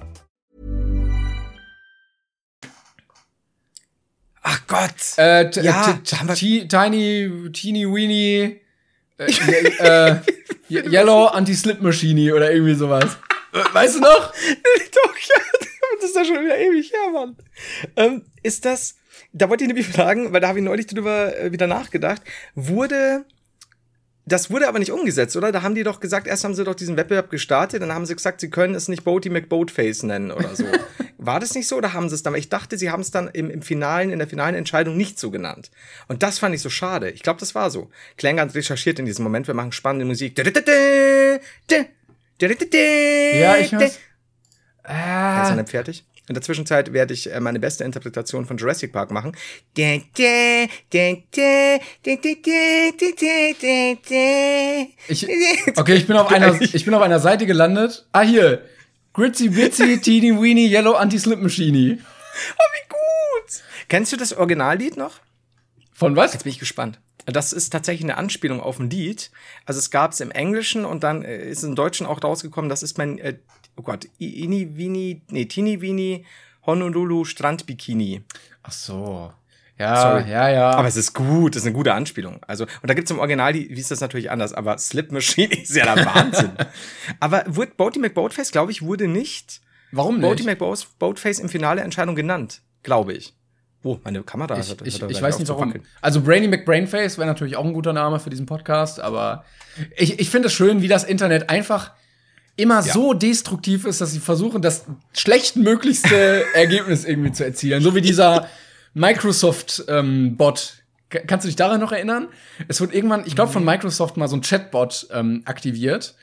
Ach Gott. Äh, t- Ja, Tiny, Teeny Weeny, äh, äh, Ye- Yellow Anti-Slip Machine oder irgendwie sowas. Äh, Weißt du noch? Doch, ja, das ist ja schon wieder ewig her, Mann. Ähm, ist das, da wollte ich nämlich fragen, weil da habe ich neulich drüber äh, wieder nachgedacht, wurde, das wurde aber nicht umgesetzt, oder? Da haben die doch gesagt, erst haben sie doch diesen Wettbewerb gestartet, dann haben sie gesagt, sie können es nicht Boaty McBoatface nennen oder so. War das nicht so oder haben sie es dann? Ich dachte, sie haben es dann im, im finalen, in der finalen Entscheidung nicht so genannt. Und das fand ich so schade. Ich glaube, das war so. Klänger hat recherchiert in diesem Moment, wir machen spannende Musik. Ja, ich hab's. ist er Ah, nicht fertig? In der Zwischenzeit werde ich äh, meine beste Interpretation von Jurassic Park machen. Ich, okay, ich bin auf einer, ich bin auf einer Seite gelandet. Ah, hier. Gritzy Bitsy Teeny Weeny Yellow Anti-Slip Machine. Oh, wie gut! Kennst du das Originallied noch? Von was? Jetzt bin ich gespannt. Das ist tatsächlich eine Anspielung auf ein Lied. Also es gab es im Englischen und dann äh, ist es im Deutschen auch rausgekommen. Das ist mein, äh, oh Gott, Ini Vini, nee, Tini Vini Honolulu Strandbikini. Ach so. Ja, Sorry. ja, ja. Aber es ist gut, es ist eine gute Anspielung. Also, und da gibt's im Original, die, wie ist das natürlich anders, aber Slip Machine ist ja der Wahnsinn. aber wurde Boaty McBoatface, glaube ich, wurde nicht Warum Boaty nicht? McBoatface im Finale Entscheidung genannt, glaube ich. Oh, meine Kamera Ich, hat- ich, hat- ich weiß nicht warum. Also Brainy McBrainface wäre natürlich auch ein guter Name für diesen Podcast, aber ich, ich finde es schön, wie das Internet einfach immer so destruktiv ist, dass sie versuchen, das schlechtmöglichste Ergebnis irgendwie zu erzielen. So wie dieser Microsoft-Bot. Kannst du dich daran noch erinnern? Es wird irgendwann, ich glaube, von Microsoft mal so ein Chatbot ähm, aktiviert,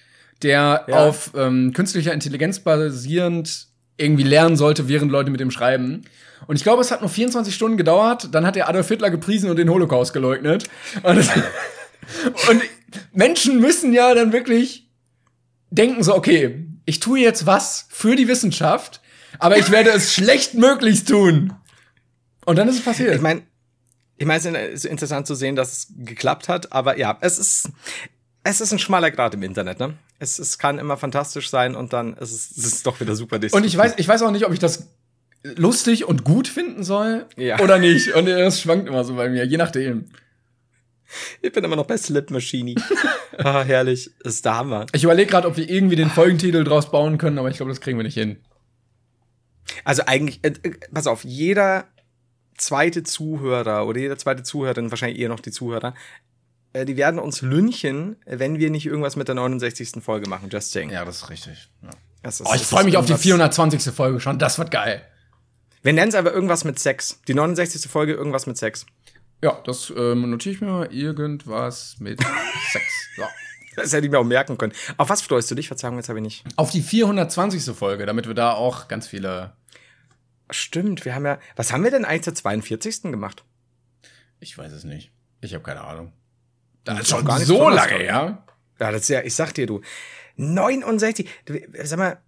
der Ja. auf ähm, künstlicher Intelligenz basierend irgendwie lernen sollte, während Leute mit dem schreiben. Und ich glaube, es hat nur 24 Stunden gedauert, dann hat er Adolf Hitler gepriesen und den Holocaust geleugnet. Und, das, und Menschen müssen ja dann wirklich denken so, okay, ich tue jetzt was für die Wissenschaft, aber ich werde es schlechtmöglichst tun. Und dann ist es passiert. Ich meine, ich meine, es ist interessant zu sehen, dass es geklappt hat, aber ja, es ist, es ist ein schmaler Grad im Internet, ne? Es, es kann immer fantastisch sein und dann ist es, es ist doch wieder super Und destruktiv. ich weiß, ich weiß auch nicht, ob ich das lustig und gut finden soll Ja. oder nicht. Und das schwankt immer so bei mir, je nachdem. ich bin immer noch bei Slip Machine. ah, herrlich. Das ist der Hammer. Ich überlege gerade, ob wir irgendwie den Folgentitel draus bauen können, aber ich glaube, das kriegen wir nicht hin. Also eigentlich, äh, äh, pass auf, jeder zweite Zuhörer oder jede zweite Zuhörerin, wahrscheinlich eher noch die Zuhörer, äh, die werden uns lynchen, wenn wir nicht irgendwas mit der 69. Folge machen. Just saying. Ja, das ist richtig. Ja. Das ist- Oh, ich freue mich auf die irgendwas- 420. Folge schon. Das wird geil. Wir nennen es aber irgendwas mit Sex. Die 69. Folge irgendwas mit Sex. Ja, das ähm, notiere ich mir mal. Irgendwas mit Sex. So. Das hätte ich mir auch merken können. Auf was freust du dich? Verzeihung, jetzt habe ich nicht. Auf die 420. Folge, damit wir da auch ganz viele. Stimmt, wir haben ja. Was haben wir denn eigentlich zur 42. gemacht? Ich weiß es nicht. Ich habe keine Ahnung. Das Das ist schon gar nicht so lange, ja. Ja, das ist ja, ich sag dir, du. 69. Du, Sag mal,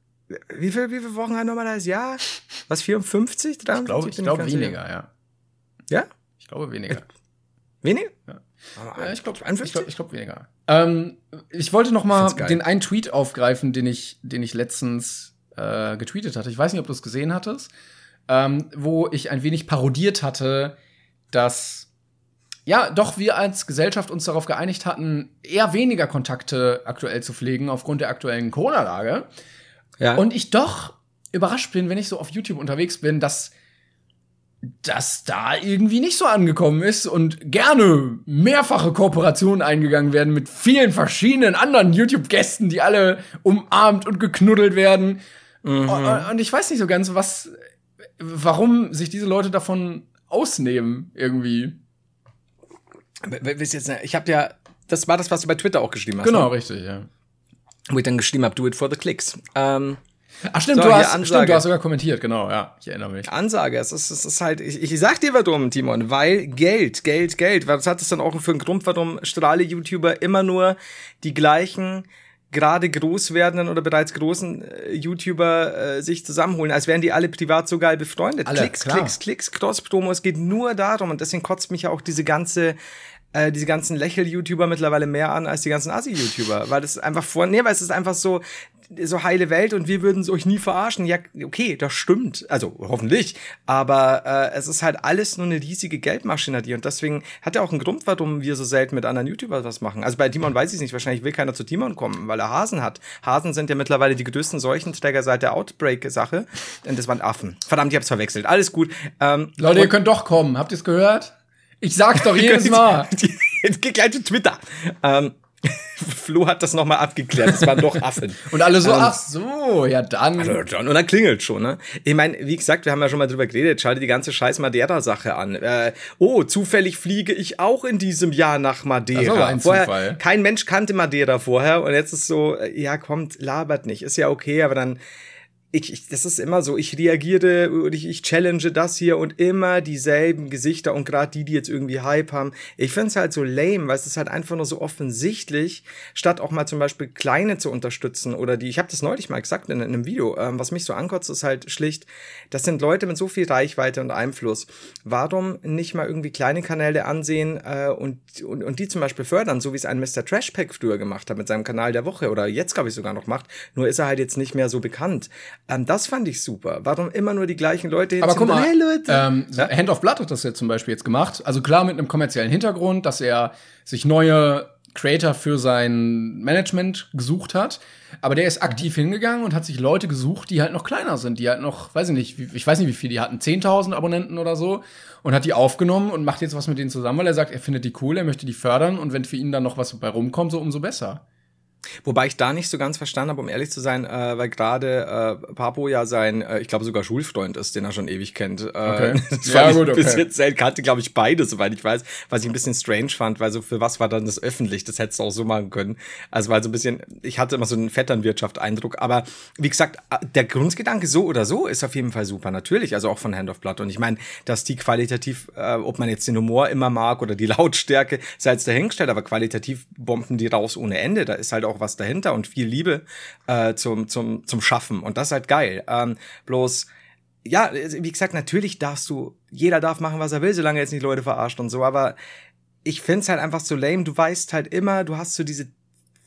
wie, viel, wie viele Wochen hat nochmal das Jahr? Was, 54? Ich glaube ich Bin glaub ganz sicher. weniger, ja. Ja? Ich glaube weniger. Weniger? Ja. Ja, ich glaube 51? ich glaub, ich glaub weniger. Ähm, ich wollte noch mal find's geil. den einen Tweet aufgreifen, den ich, den ich letztens äh, getweetet hatte. Ich weiß nicht, ob du es gesehen hattest, ähm, wo ich ein wenig parodiert hatte, dass ja, doch wir als Gesellschaft uns darauf geeinigt hatten, eher weniger Kontakte aktuell zu pflegen aufgrund der aktuellen Corona-Lage. Ja. Und ich doch überrascht bin, wenn ich so auf YouTube unterwegs bin, dass das da irgendwie nicht so angekommen ist und gerne mehrfache Kooperationen eingegangen werden mit vielen verschiedenen anderen YouTube-Gästen, die alle umarmt und geknuddelt werden. Und, und ich weiß nicht so ganz, was, warum sich diese Leute davon ausnehmen irgendwie. Jetzt, ich habe ja, das war das, was du bei Twitter auch geschrieben hast. Genau, Ne? richtig, ja. Wo ich dann geschrieben habe, do it for the clicks. Ähm, Ach stimmt, So, du hast, stimmt, du hast sogar kommentiert, genau, ja, ich erinnere mich. Ansage, es ist, es ist halt, ich, ich sag dir warum, Timon, weil Geld, Geld, Geld, was hat es dann auch für einen Grund, warum Strahle-YouTuber immer nur die gleichen gerade groß werdenden oder bereits großen äh, YouTuber äh, sich zusammenholen, als wären die alle privat so geil befreundet. Alle, Klicks, klar. Klicks, Klicks, Cross-Promo, es geht nur darum und deswegen kotzt mich ja auch diese ganze äh, diese ganzen Lächel-YouTuber mittlerweile mehr an als die ganzen Assi-YouTuber, weil das ist einfach vor, nee, weil es ist einfach so, so heile Welt und wir würden euch nie verarschen. Ja, okay, das stimmt. Also hoffentlich. Aber äh, es ist halt alles nur eine riesige Geldmaschinerie und deswegen hat er auch einen Grund, warum wir so selten mit anderen YouTubern was machen. Also bei Timon weiß ich es nicht. Wahrscheinlich will keiner zu Timon kommen, weil er Hasen hat. Hasen sind ja mittlerweile die größten Seuchenträger seit der Outbreak-Sache. Und das waren Affen. Verdammt, ich hab's verwechselt. Alles gut. Ähm, Leute, ihr könnt doch kommen. Habt ihr es gehört? Ich sag's doch jedes Mal. Jetzt geht gleich zu Twitter. Ähm, Flo hat das nochmal abgeklärt. Es waren doch Affen. Und alle so, Ähm, ach so, ja dann. Also, John, und dann klingelt schon, ne? Ich meine, wie gesagt, wir haben ja schon mal drüber geredet, schalte die ganze scheiß Madeira-Sache an. Äh, oh, zufällig fliege ich auch in diesem Jahr nach Madeira. Das aber ein vorher, Zufall. Kein Mensch kannte Madeira vorher und jetzt ist so, äh, ja, kommt, labert nicht. Ist ja okay, aber dann ich, ich, das ist immer so, ich reagiere und ich, ich challenge das hier und immer dieselben Gesichter und gerade die, die jetzt irgendwie Hype haben. Ich finde es halt so lame, weil es ist halt einfach nur so offensichtlich, statt auch mal zum Beispiel Kleine zu unterstützen oder die, ich habe das neulich mal gesagt in, in einem Video, ähm, was mich so ankotzt, ist halt schlicht, das sind Leute mit so viel Reichweite und Einfluss. Warum nicht mal irgendwie kleine Kanäle ansehen äh, und, und, und die zum Beispiel fördern, so wie es ein Mr. Trashpack früher gemacht hat mit seinem Kanal der Woche oder jetzt, glaube ich, sogar noch macht, nur ist er halt jetzt nicht mehr so bekannt. Ähm, das fand ich super. Warum immer nur die gleichen Leute Aber guck mal, hey, Leute. Ähm, ja? Hand of Blood hat das jetzt zum Beispiel jetzt gemacht. Also klar mit einem kommerziellen Hintergrund, dass er sich neue Creator für sein Management gesucht hat. Aber der ist aktiv hingegangen und hat sich Leute gesucht, die halt noch kleiner sind, die halt noch, weiß ich nicht, ich weiß nicht, wie viele die hatten, 10.000 Abonnenten oder so und hat die aufgenommen und macht jetzt was mit denen zusammen, weil er sagt, er findet die cool, er möchte die fördern und wenn für ihn dann noch was bei rumkommt, so umso besser. Wobei ich da nicht so ganz verstanden habe, um ehrlich zu sein, äh, weil gerade äh, Papo ja sein, äh, ich glaube sogar Schulfreund ist, den er schon ewig kennt. Äh, okay. Das ja, gut, okay. bis jetzt selten kannte, glaube ich, beide, soweit ich weiß, was ich ein bisschen strange fand, weil so für was war dann das öffentlich? Das hättest du auch so machen können. Also weil so ein bisschen, ich hatte immer so einen Vetternwirtschaft-Eindruck, aber wie gesagt, äh, der Grundgedanke so oder so ist auf jeden Fall super, natürlich, also auch von Hand of Blood. Und ich meine, dass die qualitativ, äh, ob man jetzt den Humor immer mag oder die Lautstärke, sei jetzt dahingestellt, aber qualitativ bomben die raus ohne Ende. Da ist halt auch was dahinter und viel Liebe äh, zum, zum, zum Schaffen. Und das ist halt geil. Ähm, bloß, ja, wie gesagt, natürlich darfst du, jeder darf machen, was er will, solange er jetzt nicht Leute verarscht und so, aber ich find's halt einfach so lame. Du weißt halt immer, du hast so diese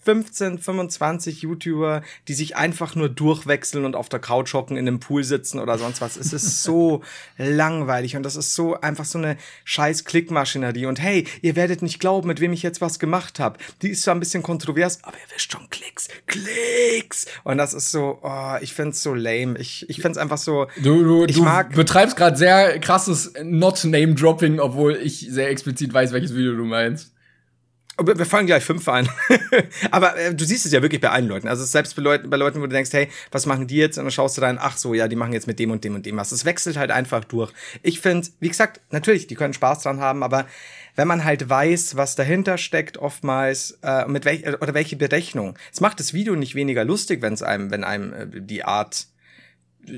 15, 25 YouTuber, die sich einfach nur durchwechseln und auf der Couch hocken, in einem Pool sitzen oder sonst was. Es ist so langweilig und das ist so einfach so eine scheiß Klickmaschinerie. Und hey, ihr werdet nicht glauben, mit wem ich jetzt was gemacht habe. Die ist zwar ein bisschen kontrovers, aber ihr wisst schon, Klicks, Klicks. Und das ist so, oh, ich find's so lame. Ich, ich find's einfach so. Du, du, ich du mag betreibst gerade sehr krasses Not-Name-Dropping, obwohl ich sehr explizit weiß, welches Video du meinst. Wir fangen gleich fünf ein. Aber äh, du siehst es ja wirklich bei allen Leuten. Also selbst bei Leuten, bei Leuten, wo du denkst, hey, was machen die jetzt? Und dann schaust du rein, ach so, ja, die machen jetzt mit dem und dem und dem was. Es wechselt halt einfach durch. Ich finde, wie gesagt, natürlich, die können Spaß dran haben, aber wenn man halt weiß, was dahinter steckt, oftmals, äh, mit welch, oder welche Berechnung. Es macht das Video nicht weniger lustig, wenn es einem, wenn einem äh, die Art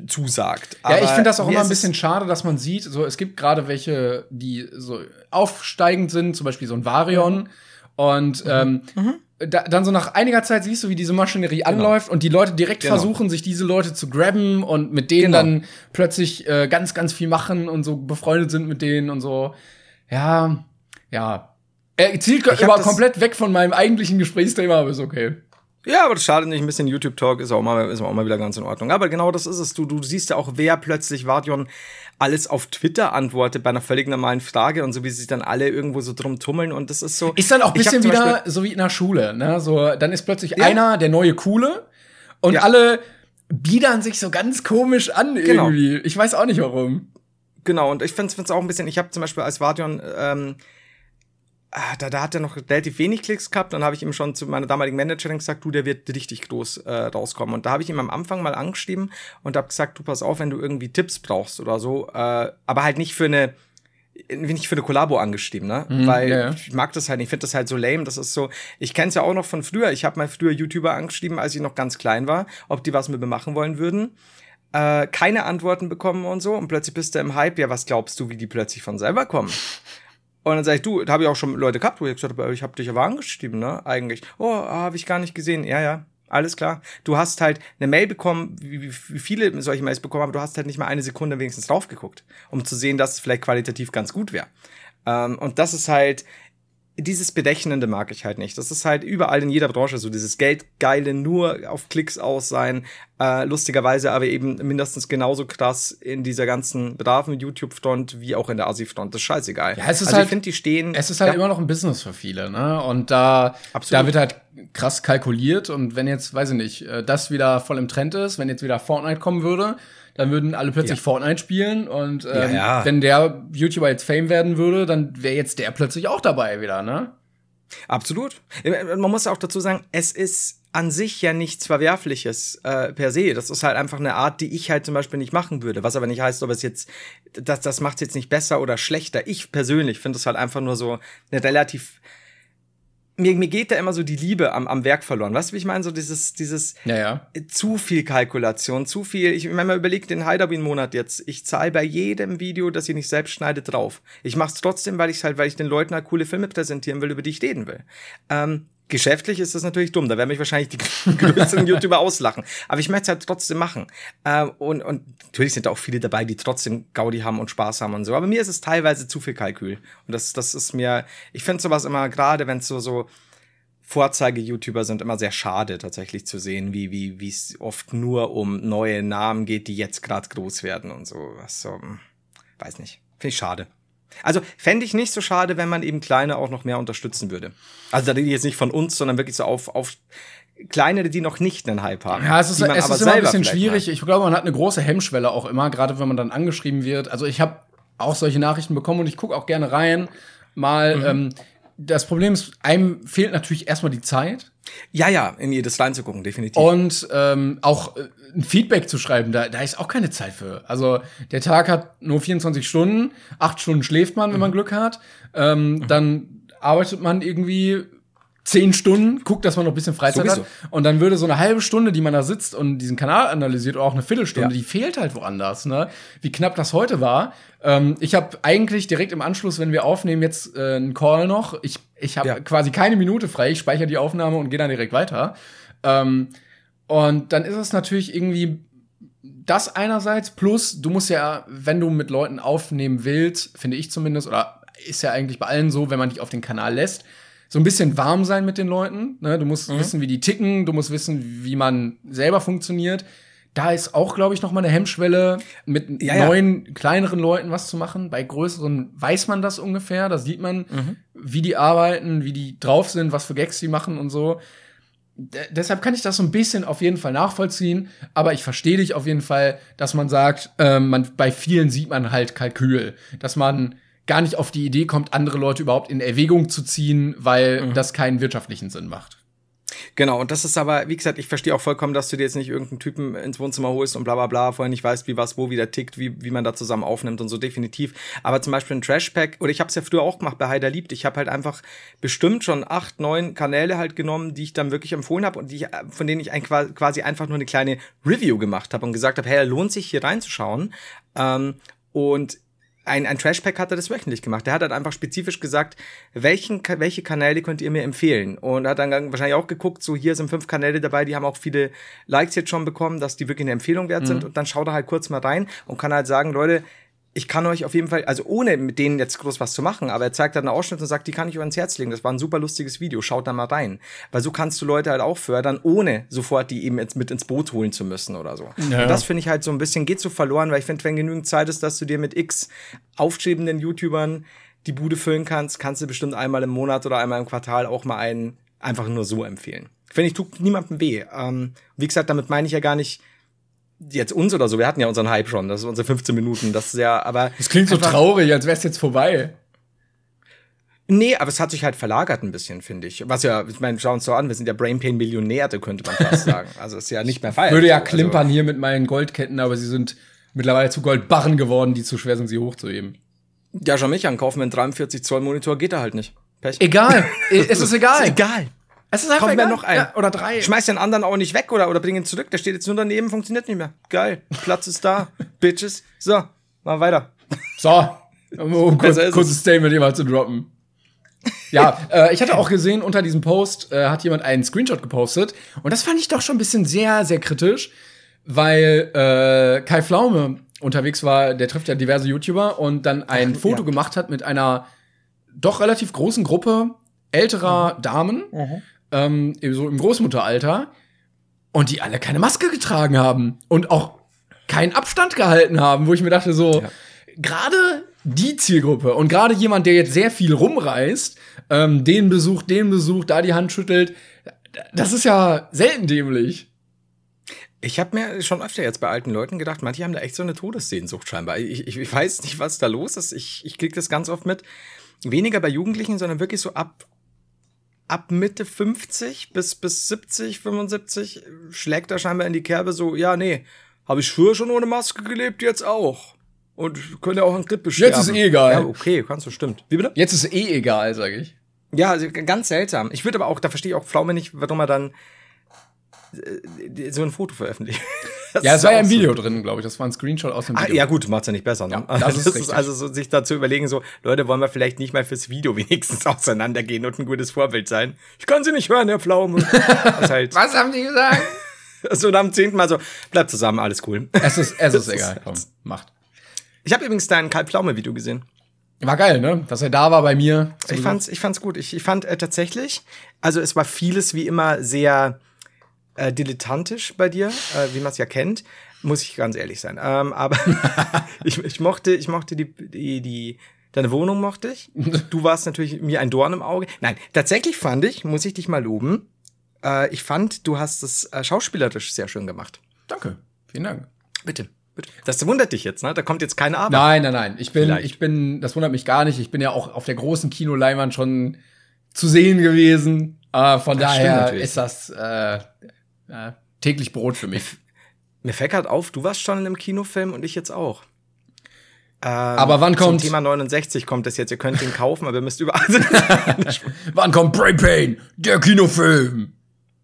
zusagt. Aber ja, ich finde das auch immer ein bisschen schade, dass man sieht, so es gibt gerade welche, die so aufsteigend sind, zum Beispiel so ein Varion. Mhm und mhm. ähm, mhm. Da, dann so nach einiger Zeit siehst du, wie diese Maschinerie genau. anläuft und die Leute direkt genau. versuchen, sich diese Leute zu grabben und mit denen genau. dann plötzlich äh, ganz, ganz viel machen und so befreundet sind mit denen und so. Ja, ja. Er zielt aber komplett weg von meinem eigentlichen Gesprächsthema, aber ist okay. Ja, aber das schadet nicht. Ein bisschen YouTube-Talk ist auch mal, ist auch mal wieder ganz in Ordnung. Aber genau das ist es. Du, du siehst ja auch, wer plötzlich Vardion alles auf Twitter antwortet bei einer völlig normalen Frage und so wie sich dann alle irgendwo so drum tummeln und das ist so. Ist dann auch ein bisschen wieder so wie in der Schule, ne? So, dann ist plötzlich ja. einer der neue Coole und ja. alle biedern sich so ganz komisch an genau. irgendwie. Ich weiß auch nicht warum. Genau, und ich finde es auch ein bisschen, ich habe zum Beispiel als Vardion ähm, da, da hat er noch relativ wenig Klicks gehabt. Dann habe ich ihm schon zu meiner damaligen Managerin gesagt, du, der wird richtig groß äh, rauskommen. Und da habe ich ihm am Anfang mal angeschrieben und habe gesagt, du pass auf, wenn du irgendwie Tipps brauchst oder so, äh, aber halt nicht für eine nicht für eine Kollabo angeschrieben, ne? Mhm, Weil ja, ja. ich mag das halt, ich finde das halt so lame. Das ist so, ich kenne es ja auch noch von früher. Ich habe mal früher YouTuber angeschrieben, als ich noch ganz klein war, ob die was mit mir machen wollen würden. Äh, keine Antworten bekommen und so. Und plötzlich bist du im Hype. Ja, was glaubst du, wie die plötzlich von selber kommen? Und dann sag ich, du, da habe ich auch schon Leute gehabt, wo ich gesagt habe, ich habe dich aber angeschrieben, ne? Eigentlich. Oh, habe ich gar nicht gesehen. Ja, ja. Alles klar. Du hast halt eine Mail bekommen, wie, wie viele solche Mails bekommen, aber du hast halt nicht mal eine Sekunde wenigstens drauf geguckt, um zu sehen, dass es vielleicht qualitativ ganz gut wäre. Ähm, und das ist halt, dieses Berechnende mag ich halt nicht. Das ist halt überall in jeder Branche so, dieses Geldgeile nur auf Klicks aus sein, äh, lustigerweise aber eben mindestens genauso krass in dieser ganzen braven YouTube-Front wie auch in der Asi-Front. Das ist scheißegal. Ja, es ist also halt, ich finde, die stehen. Es ist halt ja. immer noch ein Business für viele, ne? Und da, da wird halt krass kalkuliert und wenn jetzt, weiß ich nicht, äh, das wieder voll im Trend ist, wenn jetzt wieder Fortnite kommen würde, dann würden alle plötzlich ja. Fortnite spielen und ähm, ja, ja. wenn der YouTuber jetzt Fame werden würde, dann wäre jetzt der plötzlich auch dabei wieder, ne? Absolut. Man muss auch dazu sagen, es ist an sich ja nichts Verwerfliches äh, per se. Das ist halt einfach eine Art, die ich halt zum Beispiel nicht machen würde. Was aber nicht heißt, ob es jetzt, das, das macht es jetzt nicht besser oder schlechter. Ich persönlich finde es halt einfach nur so eine relativ mir, mir geht da immer so die Liebe am, am Werk verloren. Weißt du, wie ich meine? So dieses, dieses Ja, ja. zu viel Kalkulation, zu viel. Ich meine, mal überlegt den Halloween-Monat jetzt. Ich zahle bei jedem Video, das ich nicht selbst schneide, drauf. Ich mache es trotzdem, weil ich halt, weil ich den Leuten halt coole Filme präsentieren will, über die ich reden will. Ähm, Geschäftlich ist das natürlich dumm, da werden mich wahrscheinlich die größeren YouTuber auslachen. Aber ich möchte es halt trotzdem machen. Ähm, und, und natürlich sind da auch viele dabei, die trotzdem Gaudi haben und Spaß haben und so. Aber mir ist es teilweise zu viel Kalkül. Und das, das ist mir, ich finde sowas immer, gerade wenn es so, so Vorzeige-YouTuber sind, immer sehr schade tatsächlich zu sehen, wie, wie, wie es oft nur um neue Namen geht, die jetzt gerade groß werden und so. Was so, hm, weiß nicht. Finde ich schade. Also fände ich nicht so schade, wenn man eben Kleine auch noch mehr unterstützen würde. Also da rede ich jetzt nicht von uns, sondern wirklich so auf, auf kleinere, die noch nicht einen Hype haben. Ja, es ist, es ist immer ein bisschen schwierig. mag. Ich glaube, man hat eine große Hemmschwelle auch immer, gerade wenn man dann angeschrieben wird. Also ich habe auch solche Nachrichten bekommen und ich gucke auch gerne rein. Mal, Mhm. ähm, das Problem ist, einem fehlt natürlich erstmal die Zeit Ja, ja, in jedes reinzugucken, definitiv. und ähm, auch äh, ein Feedback zu schreiben. Da, da ist auch keine Zeit für. Also der Tag hat nur 24 Stunden, acht Stunden schläft man, wenn Mhm. man Glück hat. Ähm, Dann arbeitet man irgendwie zehn Stunden, guckt, dass man noch ein bisschen Freizeit Sowieso. hat. Und dann würde so eine halbe Stunde, die man da sitzt und diesen Kanal analysiert, oder auch eine Viertelstunde, Ja. die fehlt halt woanders. Ne? Wie knapp das heute war. Ähm, ich habe eigentlich direkt im Anschluss, wenn wir aufnehmen, jetzt äh, einen Call noch. Ich, ich habe Ja. quasi keine Minute frei. Ich speichere die Aufnahme und gehe dann direkt weiter. Ähm, und dann ist es natürlich irgendwie das einerseits, plus du musst ja, wenn du mit Leuten aufnehmen willst, finde ich zumindest, oder ist ja eigentlich bei allen so, wenn man dich auf den Kanal lässt, so ein bisschen warm sein mit den Leuten. Ne? Du musst wissen, wie die ticken, du musst wissen, wie man selber funktioniert. Da ist auch, glaube ich, noch mal eine Hemmschwelle, mit Ja, ja. neuen, kleineren Leuten was zu machen. Bei größeren weiß man das ungefähr. Da sieht man, wie die arbeiten, wie die drauf sind, was für Gags die machen und so. D deshalb kann ich das so ein bisschen auf jeden Fall nachvollziehen, aber ich verstehe dich auf jeden Fall, dass man sagt, ähm, man, bei vielen sieht man halt Kalkül, dass man gar nicht auf die Idee kommt, andere Leute überhaupt in Erwägung zu ziehen, weil das keinen wirtschaftlichen Sinn macht. Genau, und das ist aber, wie gesagt, ich verstehe auch vollkommen, dass du dir jetzt nicht irgendeinen Typen ins Wohnzimmer holst und bla bla bla, vorher nicht weißt, wie was wo wieder tickt, wie, wie man da zusammen aufnimmt und so definitiv. Aber zum Beispiel ein Trashpack, oder ich habe es ja früher auch gemacht bei Heider liebt, ich habe halt einfach bestimmt schon acht, neun Kanäle halt genommen, die ich dann wirklich empfohlen habe und die ich, von denen ich ein, quasi einfach nur eine kleine Review gemacht habe und gesagt habe, hey, lohnt sich hier reinzuschauen. Ähm, und ein, ein Trashpack hat er das wöchentlich gemacht. Der hat halt einfach spezifisch gesagt, welchen, welche Kanäle könnt ihr mir empfehlen? Und hat dann wahrscheinlich auch geguckt, so hier sind fünf Kanäle dabei, die haben auch viele Likes jetzt schon bekommen, dass die wirklich eine Empfehlung wert sind. Und dann schaut er halt kurz mal rein und kann halt sagen, Leute, ich kann euch auf jeden Fall, also ohne mit denen jetzt groß was zu machen, aber er zeigt dann einen Ausschnitt und sagt, die kann ich euch ans Herz legen. Das war ein super lustiges Video, schaut da mal rein. Weil so kannst du Leute halt auch fördern, ohne sofort die eben jetzt mit ins Boot holen zu müssen oder so. Ja. Und das finde ich halt so ein bisschen, geht so verloren, weil ich finde, wenn genügend Zeit ist, dass du dir mit x aufstrebenden YouTubern die Bude füllen kannst, kannst du bestimmt einmal im Monat oder einmal im Quartal auch mal einen einfach nur so empfehlen. Finde ich, tut niemandem weh. Ähm, wie gesagt, damit meine ich ja gar nicht jetzt uns oder so. Wir hatten ja unseren Hype schon, das ist unsere 15 Minuten. Das ist ja, aber. Das klingt so traurig, als wäre es jetzt vorbei. Nee, aber es hat sich halt verlagert ein bisschen, finde ich. Was ja, ich meine, schauen uns so an, wir sind ja Brainpain Millionäre, könnte man fast sagen. Also ist ja nicht mehr feierlich. Würde ja Also- klimpern hier mit meinen Goldketten, aber sie sind mittlerweile zu Goldbarren geworden, die zu schwer sind, sie hochzuheben. Ja, schau mich an, kaufen wir einen 43 Zoll Monitor, geht er halt nicht. Pech. Egal, es ist egal. Ist egal. Es ist einfach Kaufen wir noch einen. Ja, oder drei. Schmeiß den anderen auch nicht weg oder, oder bring ihn zurück. Der steht jetzt nur daneben, funktioniert nicht mehr. Geil. Platz ist da. Bitches. So, mal weiter. So, um kurz, kurzes es. Statement hier mal zu droppen. Ja, äh, ich hatte auch gesehen, unter diesem Post äh, hat jemand einen Screenshot gepostet. Und das fand ich doch schon ein bisschen sehr, sehr kritisch, weil äh, Kai Pflaume unterwegs war, der trifft ja diverse YouTuber und dann ein Ach, Foto ja. gemacht hat mit einer doch relativ großen Gruppe älterer Damen, ähm, so im Großmutteralter, und die alle keine Maske getragen haben und auch keinen Abstand gehalten haben, wo ich mir dachte, so, Ja. gerade die Zielgruppe und gerade jemand, der jetzt sehr viel rumreist, ähm, den besucht, den besucht, da die Hand schüttelt, das ist ja selten dämlich. Ich habe mir schon öfter jetzt bei alten Leuten gedacht, manche haben da echt so eine Todessehnsucht scheinbar. Ich, ich, weiß nicht, was da los ist. Ich, ich krieg das ganz oft mit. Weniger bei Jugendlichen, sondern wirklich so ab, ab Mitte 50 bis, bis 70, 75 schlägt er scheinbar in die Kerbe so, ja, nee, habe ich früher schon ohne Maske gelebt, jetzt auch. Und könnte auch an Grippe sterben. Jetzt ist eh egal. Ja, okay, kannst du, stimmt. Wie bitte? Jetzt ist eh egal, sage ich. Ja, also ganz seltsam. Ich würde aber auch, da verstehe ich auch Pflaume nicht, warum er dann äh, so ein Foto veröffentlicht. Das Ja, es ist war ja im Video drin, glaube ich. Das war ein Screenshot aus dem Ah, Video. ja gut, macht's ja nicht besser. Ne? Ja, das ist richtig. also so, sich dazu überlegen, so Leute, wollen wir vielleicht nicht mal fürs Video wenigstens auseinandergehen und ein gutes Vorbild sein. Ich kann sie nicht hören, Herr Pflaume. Das halt, Was haben die gesagt? so am zehnten Mal so, bleibt zusammen, alles cool. es ist, es ist Das egal. ist- Komm, macht. Ich habe übrigens dein Karl Pflaume Video gesehen. War geil, ne? Dass er da war bei mir. Ich fand's, ich fand's gut. Ich, ich fand äh, tatsächlich, also es war vieles wie immer sehr äh, dilettantisch bei dir, äh, wie man es ja kennt, muss ich ganz ehrlich sein. Ähm, aber ich, ich mochte, ich mochte die, die, die, deine Wohnung mochte ich. Du warst natürlich mir ein Dorn im Auge. Nein, tatsächlich fand ich, muss ich dich mal loben, äh, ich fand, du hast es äh, schauspielerisch sehr schön gemacht. Danke. Vielen Dank. Bitte, bitte. Das wundert dich jetzt, ne? Da kommt jetzt keine Arbeit. Nein, nein, nein. Ich bin, Vielleicht. ich bin, das wundert mich gar nicht. Ich bin ja auch auf der großen Kinoleinwand schon zu sehen gewesen. Äh, von Das daher natürlich. ist das äh, äh, täglich Brot für mich. Mir fällt grad auf, du warst schon in einem Kinofilm und ich jetzt auch. Ähm, Aber wann kommt- Zum Thema 69 kommt das jetzt. Ihr könnt ihn kaufen, aber ihr müsst überall. Wann kommt Brain Pain? Der Kinofilm.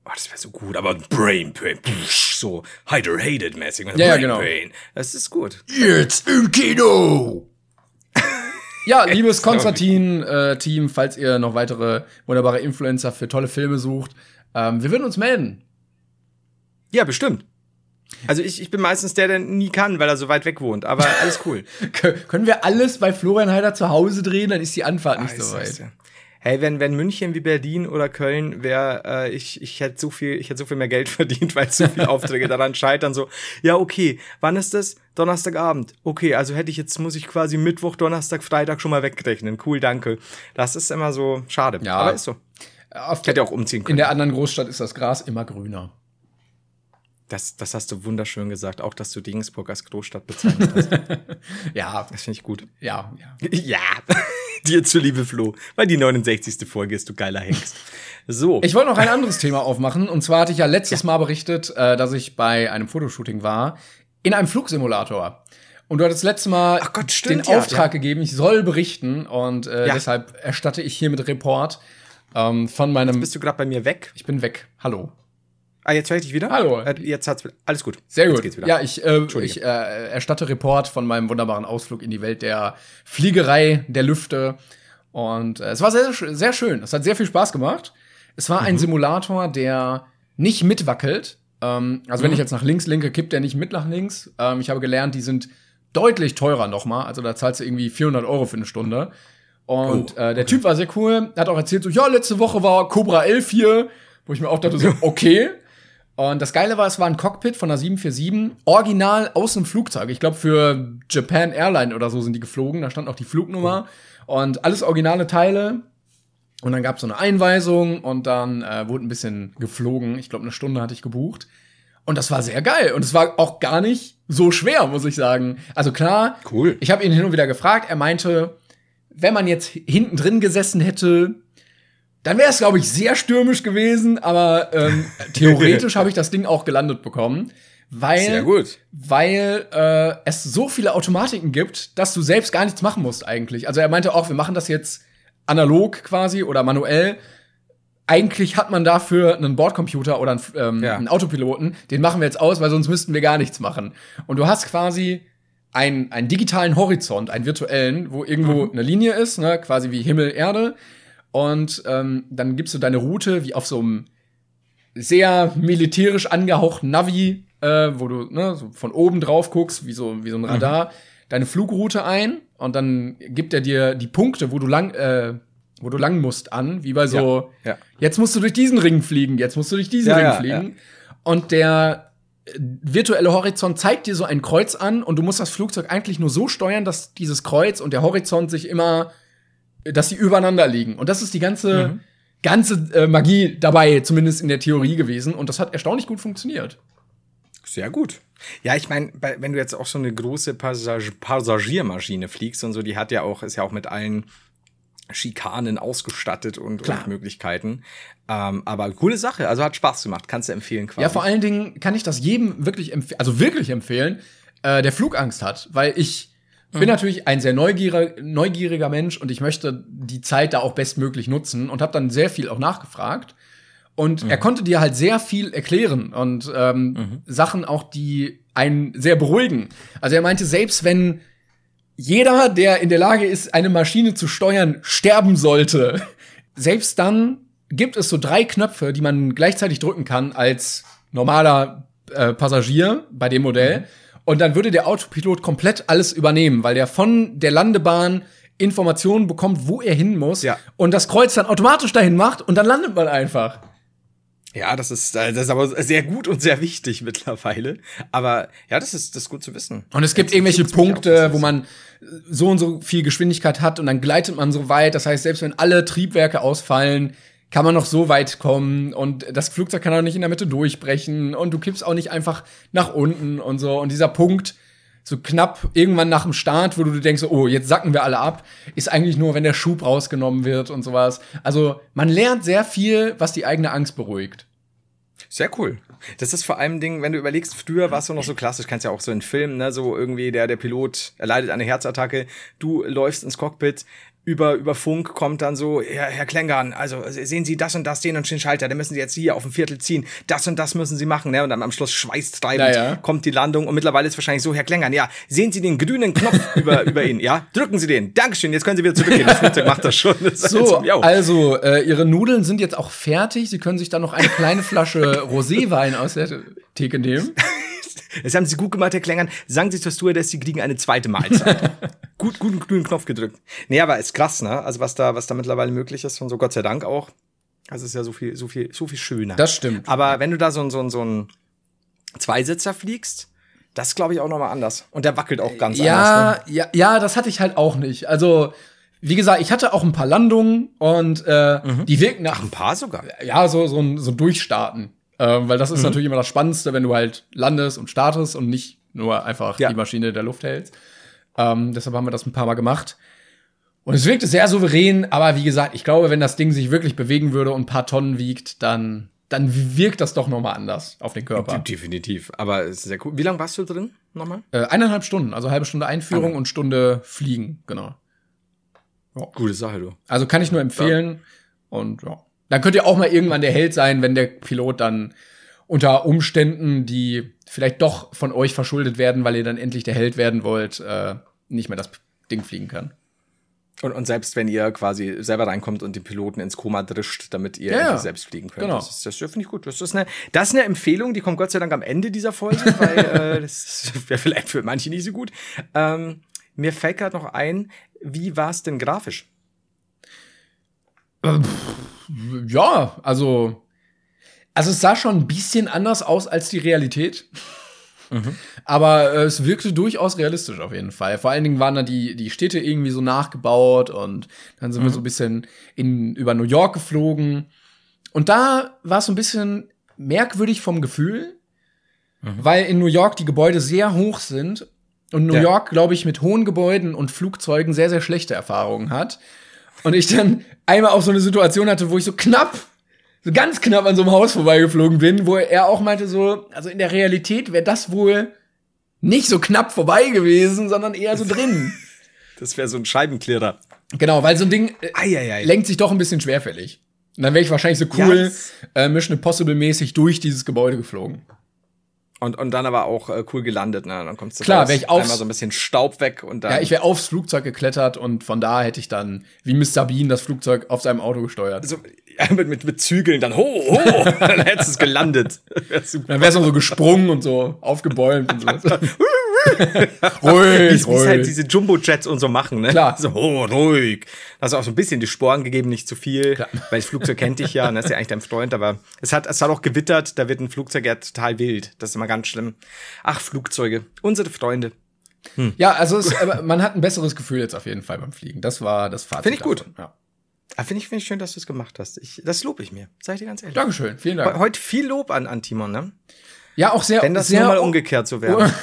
oh, das wäre so gut, aber Brain Pain. So Hider Hated mäßig. Ja, Brain genau. Pain. Das ist gut. Jetzt im Kino. Ja, liebes Konstantin-Team, falls ihr noch weitere wunderbare Influencer für tolle Filme sucht, ähm, wir würden uns melden. Ja, bestimmt. Also ich, ich bin meistens der, der nie kann, weil er so weit weg wohnt. Aber alles cool. Kö- können wir alles bei Florian Heider zu Hause drehen, dann ist die Anfahrt nicht so weit. Hey, wenn, wenn München wie Berlin oder Köln wäre, äh, ich, ich hätte so viel, ich hätte so viel mehr Geld verdient, weil so viele Aufträge daran scheitern. So, ja, okay, wann ist das? Donnerstagabend. Okay, also hätte ich jetzt, muss ich quasi Mittwoch, Donnerstag, Freitag schon mal wegrechnen. Cool, danke. Das ist immer so schade. Ja. Aber ist so. Auf Ich hätte auch umziehen in können. der anderen Großstadt ist das Gras immer grüner. Das, das hast du wunderschön gesagt, auch dass du Regensburg als Großstadt bezeichnet hast. Ja, Das finde ich gut. ja, ja. Ja, dir zuliebe Flo, weil die 69. Folge ist, du geiler Hengst. So. Ich wollte noch ein anderes Thema aufmachen. Und zwar hatte ich ja letztes Mal berichtet, äh, dass ich bei einem Fotoshooting war in einem Flugsimulator. Und du hattest letztes Mal Ach Gott, stimmt, den ja, Auftrag ja. gegeben, ich soll berichten. Und äh, Ja. deshalb erstatte ich hiermit Report ähm, von meinem. bist du gerade bei mir weg? ich bin weg. Hallo. Ah, jetzt höre ich dich wieder? Hallo. Äh, Jetzt hat's alles gut. Sehr Jetzt gut. geht's wieder. Ja, ich, äh, ich äh, erstatte Report von meinem wunderbaren Ausflug in die Welt der Fliegerei, der Lüfte. Und äh, es war sehr, sehr schön. Es hat sehr viel Spaß gemacht. Es war Mhm. ein Simulator, der nicht mitwackelt. Ähm, also Mhm. wenn ich jetzt nach links linke, kippt der nicht mit nach links. Ähm, ich habe gelernt, die sind deutlich teurer nochmal. Also da zahlst du irgendwie 400 Euro für eine Stunde. Und Oh, äh, der Typ war sehr cool. Hat auch erzählt so, ja, letzte Woche war Cobra 11 hier. Wo ich mir auch dachte so, okay. Und das Geile war, es war ein Cockpit von einer 747, original aus einem Flugzeug. Ich glaube, für Japan Airline oder so sind die geflogen. Da stand auch die Flugnummer und alles originale Teile. Und dann gab es so eine Einweisung und dann äh, wurde ein bisschen geflogen. Ich glaube, eine Stunde hatte ich gebucht. Und das war sehr geil. Und es war auch gar nicht so schwer, muss ich sagen. Also klar, Cool. ich habe ihn hin und wieder gefragt. Er meinte, wenn man jetzt hinten drin gesessen hätte, dann wäre es, glaube ich, sehr stürmisch gewesen. Aber ähm, theoretisch habe ich das Ding auch gelandet bekommen. Weil, Sehr gut. weil äh, es so viele Automatiken gibt, dass du selbst gar nichts machen musst eigentlich. Also er meinte auch, wir machen das jetzt analog quasi oder manuell. Eigentlich hat man dafür einen Bordcomputer oder einen, ähm, Ja. einen Autopiloten. Den machen wir jetzt aus, weil sonst müssten wir gar nichts machen. Und du hast quasi einen, einen digitalen Horizont, einen virtuellen, wo irgendwo eine Linie ist, ne, quasi wie Himmel, Erde. Und ähm, dann gibst du deine Route wie auf so einem sehr militärisch angehauchten Navi, äh, wo du ne, so von oben drauf guckst, wie so, wie so ein Radar, deine Flugroute ein und dann gibt er dir die Punkte, wo du lang, äh, wo du lang musst, an, wie bei so, Ja, ja. jetzt musst du durch diesen Ring fliegen, jetzt musst du durch diesen Ja, Ring fliegen. Und der äh, virtuelle Horizont zeigt dir so ein Kreuz an und du musst das Flugzeug eigentlich nur so steuern, dass dieses Kreuz und der Horizont sich immer, dass sie übereinander liegen. Und das ist die ganze, Mhm. ganze äh, Magie dabei, zumindest in der Theorie gewesen. Und das hat erstaunlich gut funktioniert. Sehr gut. Ja, ich meine, wenn du jetzt auch so eine große Passag Passagiermaschine fliegst und so, die hat ja auch, ist ja auch mit allen Schikanen ausgestattet und, und Möglichkeiten. Ähm, aber coole Sache, also hat Spaß gemacht, kannst du empfehlen quasi. Ja, vor allen Dingen kann ich das jedem wirklich empfehlen, also wirklich empfehlen, äh, der Flugangst hat, weil ich bin natürlich ein sehr neugieriger, neugieriger Mensch und ich möchte die Zeit da auch bestmöglich nutzen und habe dann sehr viel auch nachgefragt. Und er konnte dir halt sehr viel erklären und ähm, Sachen auch, die einen sehr beruhigen. Also er meinte, selbst wenn jeder, der in der Lage ist, eine Maschine zu steuern, sterben sollte, selbst dann gibt es so drei Knöpfe, die man gleichzeitig drücken kann als normaler äh, Passagier bei dem Modell. Und dann würde der Autopilot komplett alles übernehmen, weil der von der Landebahn Informationen bekommt, wo er hin muss Ja. und das Kreuz dann automatisch dahin macht und dann landet man einfach. Ja, das ist, äh, das ist aber sehr gut und sehr wichtig mittlerweile. Aber ja, das ist, das ist gut zu wissen. Und es gibt irgendwelche Punkte, wo man so und so viel Geschwindigkeit hat und dann gleitet man so weit. Das heißt, selbst wenn alle Triebwerke ausfallen, kann man noch so weit kommen und das Flugzeug kann auch nicht in der Mitte durchbrechen und du kippst auch nicht einfach nach unten und so. Und dieser Punkt, so knapp irgendwann nach dem Start, wo du denkst, oh, jetzt sacken wir alle ab, ist eigentlich nur, wenn der Schub rausgenommen wird und sowas. Also man lernt sehr viel, was die eigene Angst beruhigt. Sehr cool. Das ist vor allem Ding, wenn du überlegst, früher war es so noch so klassisch, kannst ja auch so in Filmen, ne, so irgendwie der, der Pilot erleidet eine Herzattacke, du läufst ins Cockpit, über, über Funk kommt dann so, Herr, Herr Klängern, also sehen Sie das und das, den und den Schalter, den müssen Sie jetzt hier auf dem Viertel ziehen, das und das müssen Sie machen, ne, und dann am Schluss schweißtreibend Ja, ja. kommt die Landung und mittlerweile ist wahrscheinlich so, Herr Klängern, ja, sehen Sie den grünen Knopf über, über ihn, ja, drücken Sie den, Dankeschön, jetzt können Sie wieder zurückgehen, das Flugzeug macht das schon. Das So, jo. also, äh, Ihre Nudeln sind jetzt auch fertig. Sie können sich dann noch eine kleine Flasche Roséwein aus der Theke nehmen. Das haben sie gut gemacht, Herr Klängern. Sagen Sie zur Stewardess, Sie kriegen eine zweite Mahlzeit. gut, guten grünen Knopf gedrückt. Nee, aber ist krass, ne? Also was da, was da mittlerweile möglich ist und so Gott sei Dank auch. Das ist ja so viel, so viel, so viel schöner. Das stimmt. Aber wenn du da so, ein- so, ein- so ein Zweisitzer fliegst, das glaube ich auch noch mal anders. Und der wackelt auch ganz Ja, anders. Ne? ja, ja, das hatte ich halt auch nicht. Also, wie gesagt, ich hatte auch ein paar Landungen und äh, die wirken nach, Ein paar sogar. ja, so, so, ein, so ein Durchstarten. Ähm, weil das ist natürlich immer das Spannendste, wenn du halt landest und startest und nicht nur einfach Ja. die Maschine in der Luft hältst. Ähm, deshalb haben wir das ein paar Mal gemacht. Und es wirkte sehr souverän, aber wie gesagt, ich glaube, wenn das Ding sich wirklich bewegen würde und ein paar Tonnen wiegt, dann, dann wirkt das doch noch mal anders auf den Körper. Definitiv. Aber es ist sehr cool. Wie lange warst du drin? Nochmal? Äh, eineinhalb Stunden, also halbe Stunde Einführung und Stunde Fliegen, genau. Gute Sache, du. Also kann ich nur empfehlen. Und ja. Dann könnt ihr auch mal irgendwann der Held sein, wenn der Pilot dann unter Umständen, die vielleicht doch von euch verschuldet werden, weil ihr dann endlich der Held werden wollt, äh, nicht mehr das Ding fliegen kann. Und, und selbst wenn ihr quasi selber reinkommt und den Piloten ins Koma drischt, damit ihr Ja, selbst fliegen könnt. Genau. Das, ist- das finde ich gut. Das ist, eine, das ist eine Empfehlung, die kommt Gott sei Dank am Ende dieser Folge, weil äh, das wäre vielleicht für manche nicht so gut. Ähm, mir fällt gerade noch ein, wie war es denn grafisch? Ja, also. Also es sah schon ein bisschen anders aus als die Realität. Aber äh, es wirkte durchaus realistisch auf jeden Fall. Vor allen Dingen waren da die, die Städte irgendwie so nachgebaut und dann sind wir so ein bisschen in, über New York geflogen. Und da war es so ein bisschen merkwürdig vom Gefühl, weil in New York die Gebäude sehr hoch sind und New Ja. York, glaube ich, mit hohen Gebäuden und Flugzeugen sehr, sehr schlechte Erfahrungen hat. Und ich dann einmal auch so eine Situation hatte, wo ich so knapp, so ganz knapp an so einem Haus vorbeigeflogen bin, wo er auch meinte so, also in der Realität wäre das wohl nicht so knapp vorbei gewesen, sondern eher so drin. Das wäre so ein Scheibenklirrer. genau, weil so ein Ding äh, Eieiei. lenkt sich doch ein bisschen schwerfällig. Und dann wäre ich wahrscheinlich so cool, das- äh, Mission Impossible mäßig durch dieses Gebäude geflogen. Und, und dann aber auch äh, cool gelandet. Ne? Dann kommst du Klar, raus, wär ich aufs- einmal so ein bisschen Staub weg und dann. Ja, ich wäre aufs Flugzeug geklettert und von da hätte ich dann, wie Mr. Bean, das Flugzeug auf seinem Auto gesteuert. so, ja, mit, mit, mit Zügeln dann ho, ho, dann hättest du es gelandet. Wär. Dann wär's noch so gesprungen und so aufgebäumt und so. Wie ruhig, es halt diese Jumbo-Jets und so machen, ne? Klar. So, oh, ruhig. Hast du auch so ein bisschen die Sporen gegeben, nicht zu viel. Klar. Weil das Flugzeug kennt dich ja, und das ist ja eigentlich dein Freund, aber es hat, es hat auch gewittert, da wird ein Flugzeug ja total wild. Das ist immer ganz schlimm. Ach, Flugzeuge. Unsere Freunde. Ja, also es, man hat ein besseres Gefühl jetzt auf jeden Fall beim Fliegen. Das war das Fazit. Find ich gut. davon, Ja. Ah, Finde ich, finde ich schön, dass du es gemacht hast. Ich, das lobe ich mir. Sag ich dir ganz ehrlich. Dankeschön, vielen Dank. Heute viel Lob an, an Timon, ne? Ja, auch sehr, Wenn das sehr nur mal umgekehrt so wäre.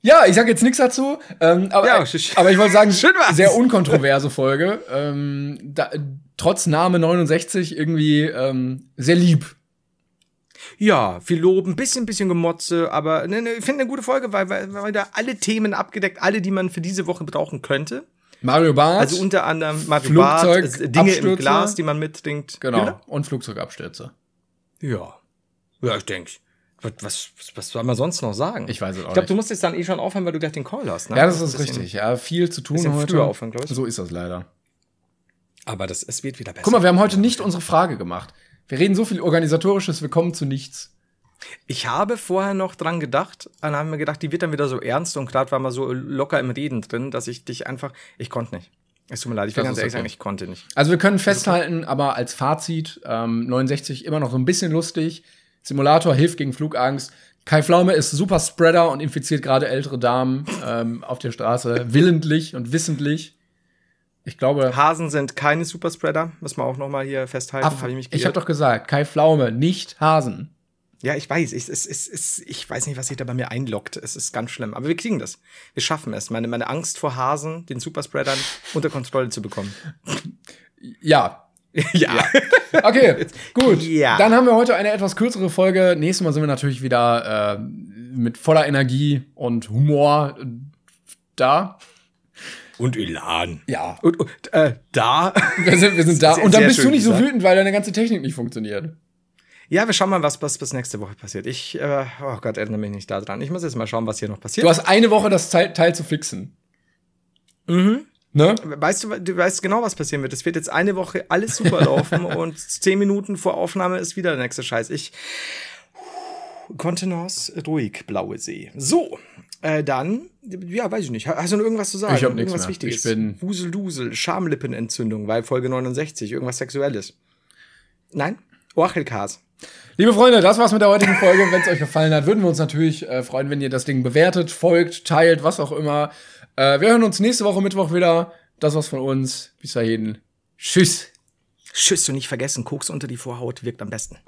Ja, ich sag jetzt nichts dazu, ähm, aber, Ja, sch- aber ich wollte sagen, sehr unkontroverse Folge. Ähm, da, trotz Name 69 irgendwie ähm, sehr lieb. Ja, viel Lob, ein bisschen, bisschen Gemotze, aber ne, ne, ich finde eine gute Folge, weil, weil, weil da alle Themen abgedeckt, alle, die man für diese Woche brauchen könnte. Mario Barth. Also unter anderem Mario Flugzeug, Barth, äh, Dinge Abstürze. im Glas, die man mittrinkt. genau. Ja, Und Flugzeugabstürze. Ja, ja ich denke. Was, was, was soll man sonst noch sagen? Ich weiß es auch Ich glaube, du musst jetzt dann eh schon aufhören, weil du gleich den Call hast. Ne? Ja, das ein ist richtig. Ja, viel zu tun heute. früher aufhören, ich. So ist das leider. Aber das, es wird wieder besser. Guck mal, wir haben heute nicht unsere Frage gemacht. Wir reden so viel organisatorisches, wir kommen zu nichts. Ich habe vorher noch dran gedacht, dann haben wir gedacht, die wird dann wieder so ernst und gerade war mal so locker im Reden drin, dass ich dich einfach, ich konnte nicht. Es tut mir leid, ich will ganz ehrlich okay. sagen, ich konnte nicht. Also wir können festhalten, aber als Fazit, ähm, 69 immer noch so ein bisschen lustig. Simulator hilft gegen Flugangst. Kai Pflaume ist super Spreader und infiziert gerade ältere Damen ähm, auf der Straße, willentlich und wissentlich. Ich glaube, Hasen sind keine Superspreader, muss man auch noch mal hier festhalten. Hab ich mich ich habe geirrt. doch gesagt, Kai Pflaume, nicht Hasen. Ja, ich weiß, ich, es, es, es, ich weiß nicht, was sich da bei mir einloggt. Es ist ganz schlimm. Aber wir kriegen das. Wir schaffen es. Meine, meine Angst vor Hasen, den Superspreadern, unter Kontrolle zu bekommen. Ja. ja. Okay, gut. Ja. Dann haben wir heute eine etwas kürzere Folge. Nächstes Mal sind wir natürlich wieder äh, mit voller Energie und Humor äh, da. Und Elan. Ja. Und, und äh, da. Wir sind, wir sind da. Sehr- und dann bist du nicht so gesagt. wütend, weil deine ganze Technik nicht funktioniert. Ja, wir schauen mal, was, was bis nächste Woche passiert. Ich, äh, oh Gott, erinnere mich nicht daran. Ich muss jetzt mal schauen, was hier noch passiert. Du hast eine Woche das Teil, Teil zu fixen. Mhm. Ne? Weißt du, du weißt genau, was passieren wird. Es wird jetzt eine Woche alles super laufen und zehn Minuten vor Aufnahme ist wieder der nächste Scheiß. Ich Kontenance ruhig, blaue See. So, äh, dann, ja, weiß ich nicht. Hast du noch irgendwas zu sagen? Ich hab nichts irgendwas mehr. Wichtiges? Ich bin- Wuseldusel, Schamlippenentzündung, weil Folge 69, irgendwas Sexuelles. Nein? Orchelkas. Liebe Freunde, das war's mit der heutigen Folge. Wenn es euch gefallen hat, würden wir uns natürlich äh, freuen, wenn ihr das Ding bewertet, folgt, teilt, was auch immer. Äh, wir hören uns nächste Woche Mittwoch wieder. Das war's von uns. Bis dahin. Tschüss. Tschüss und nicht vergessen, Koks unter die Vorhaut wirkt am besten.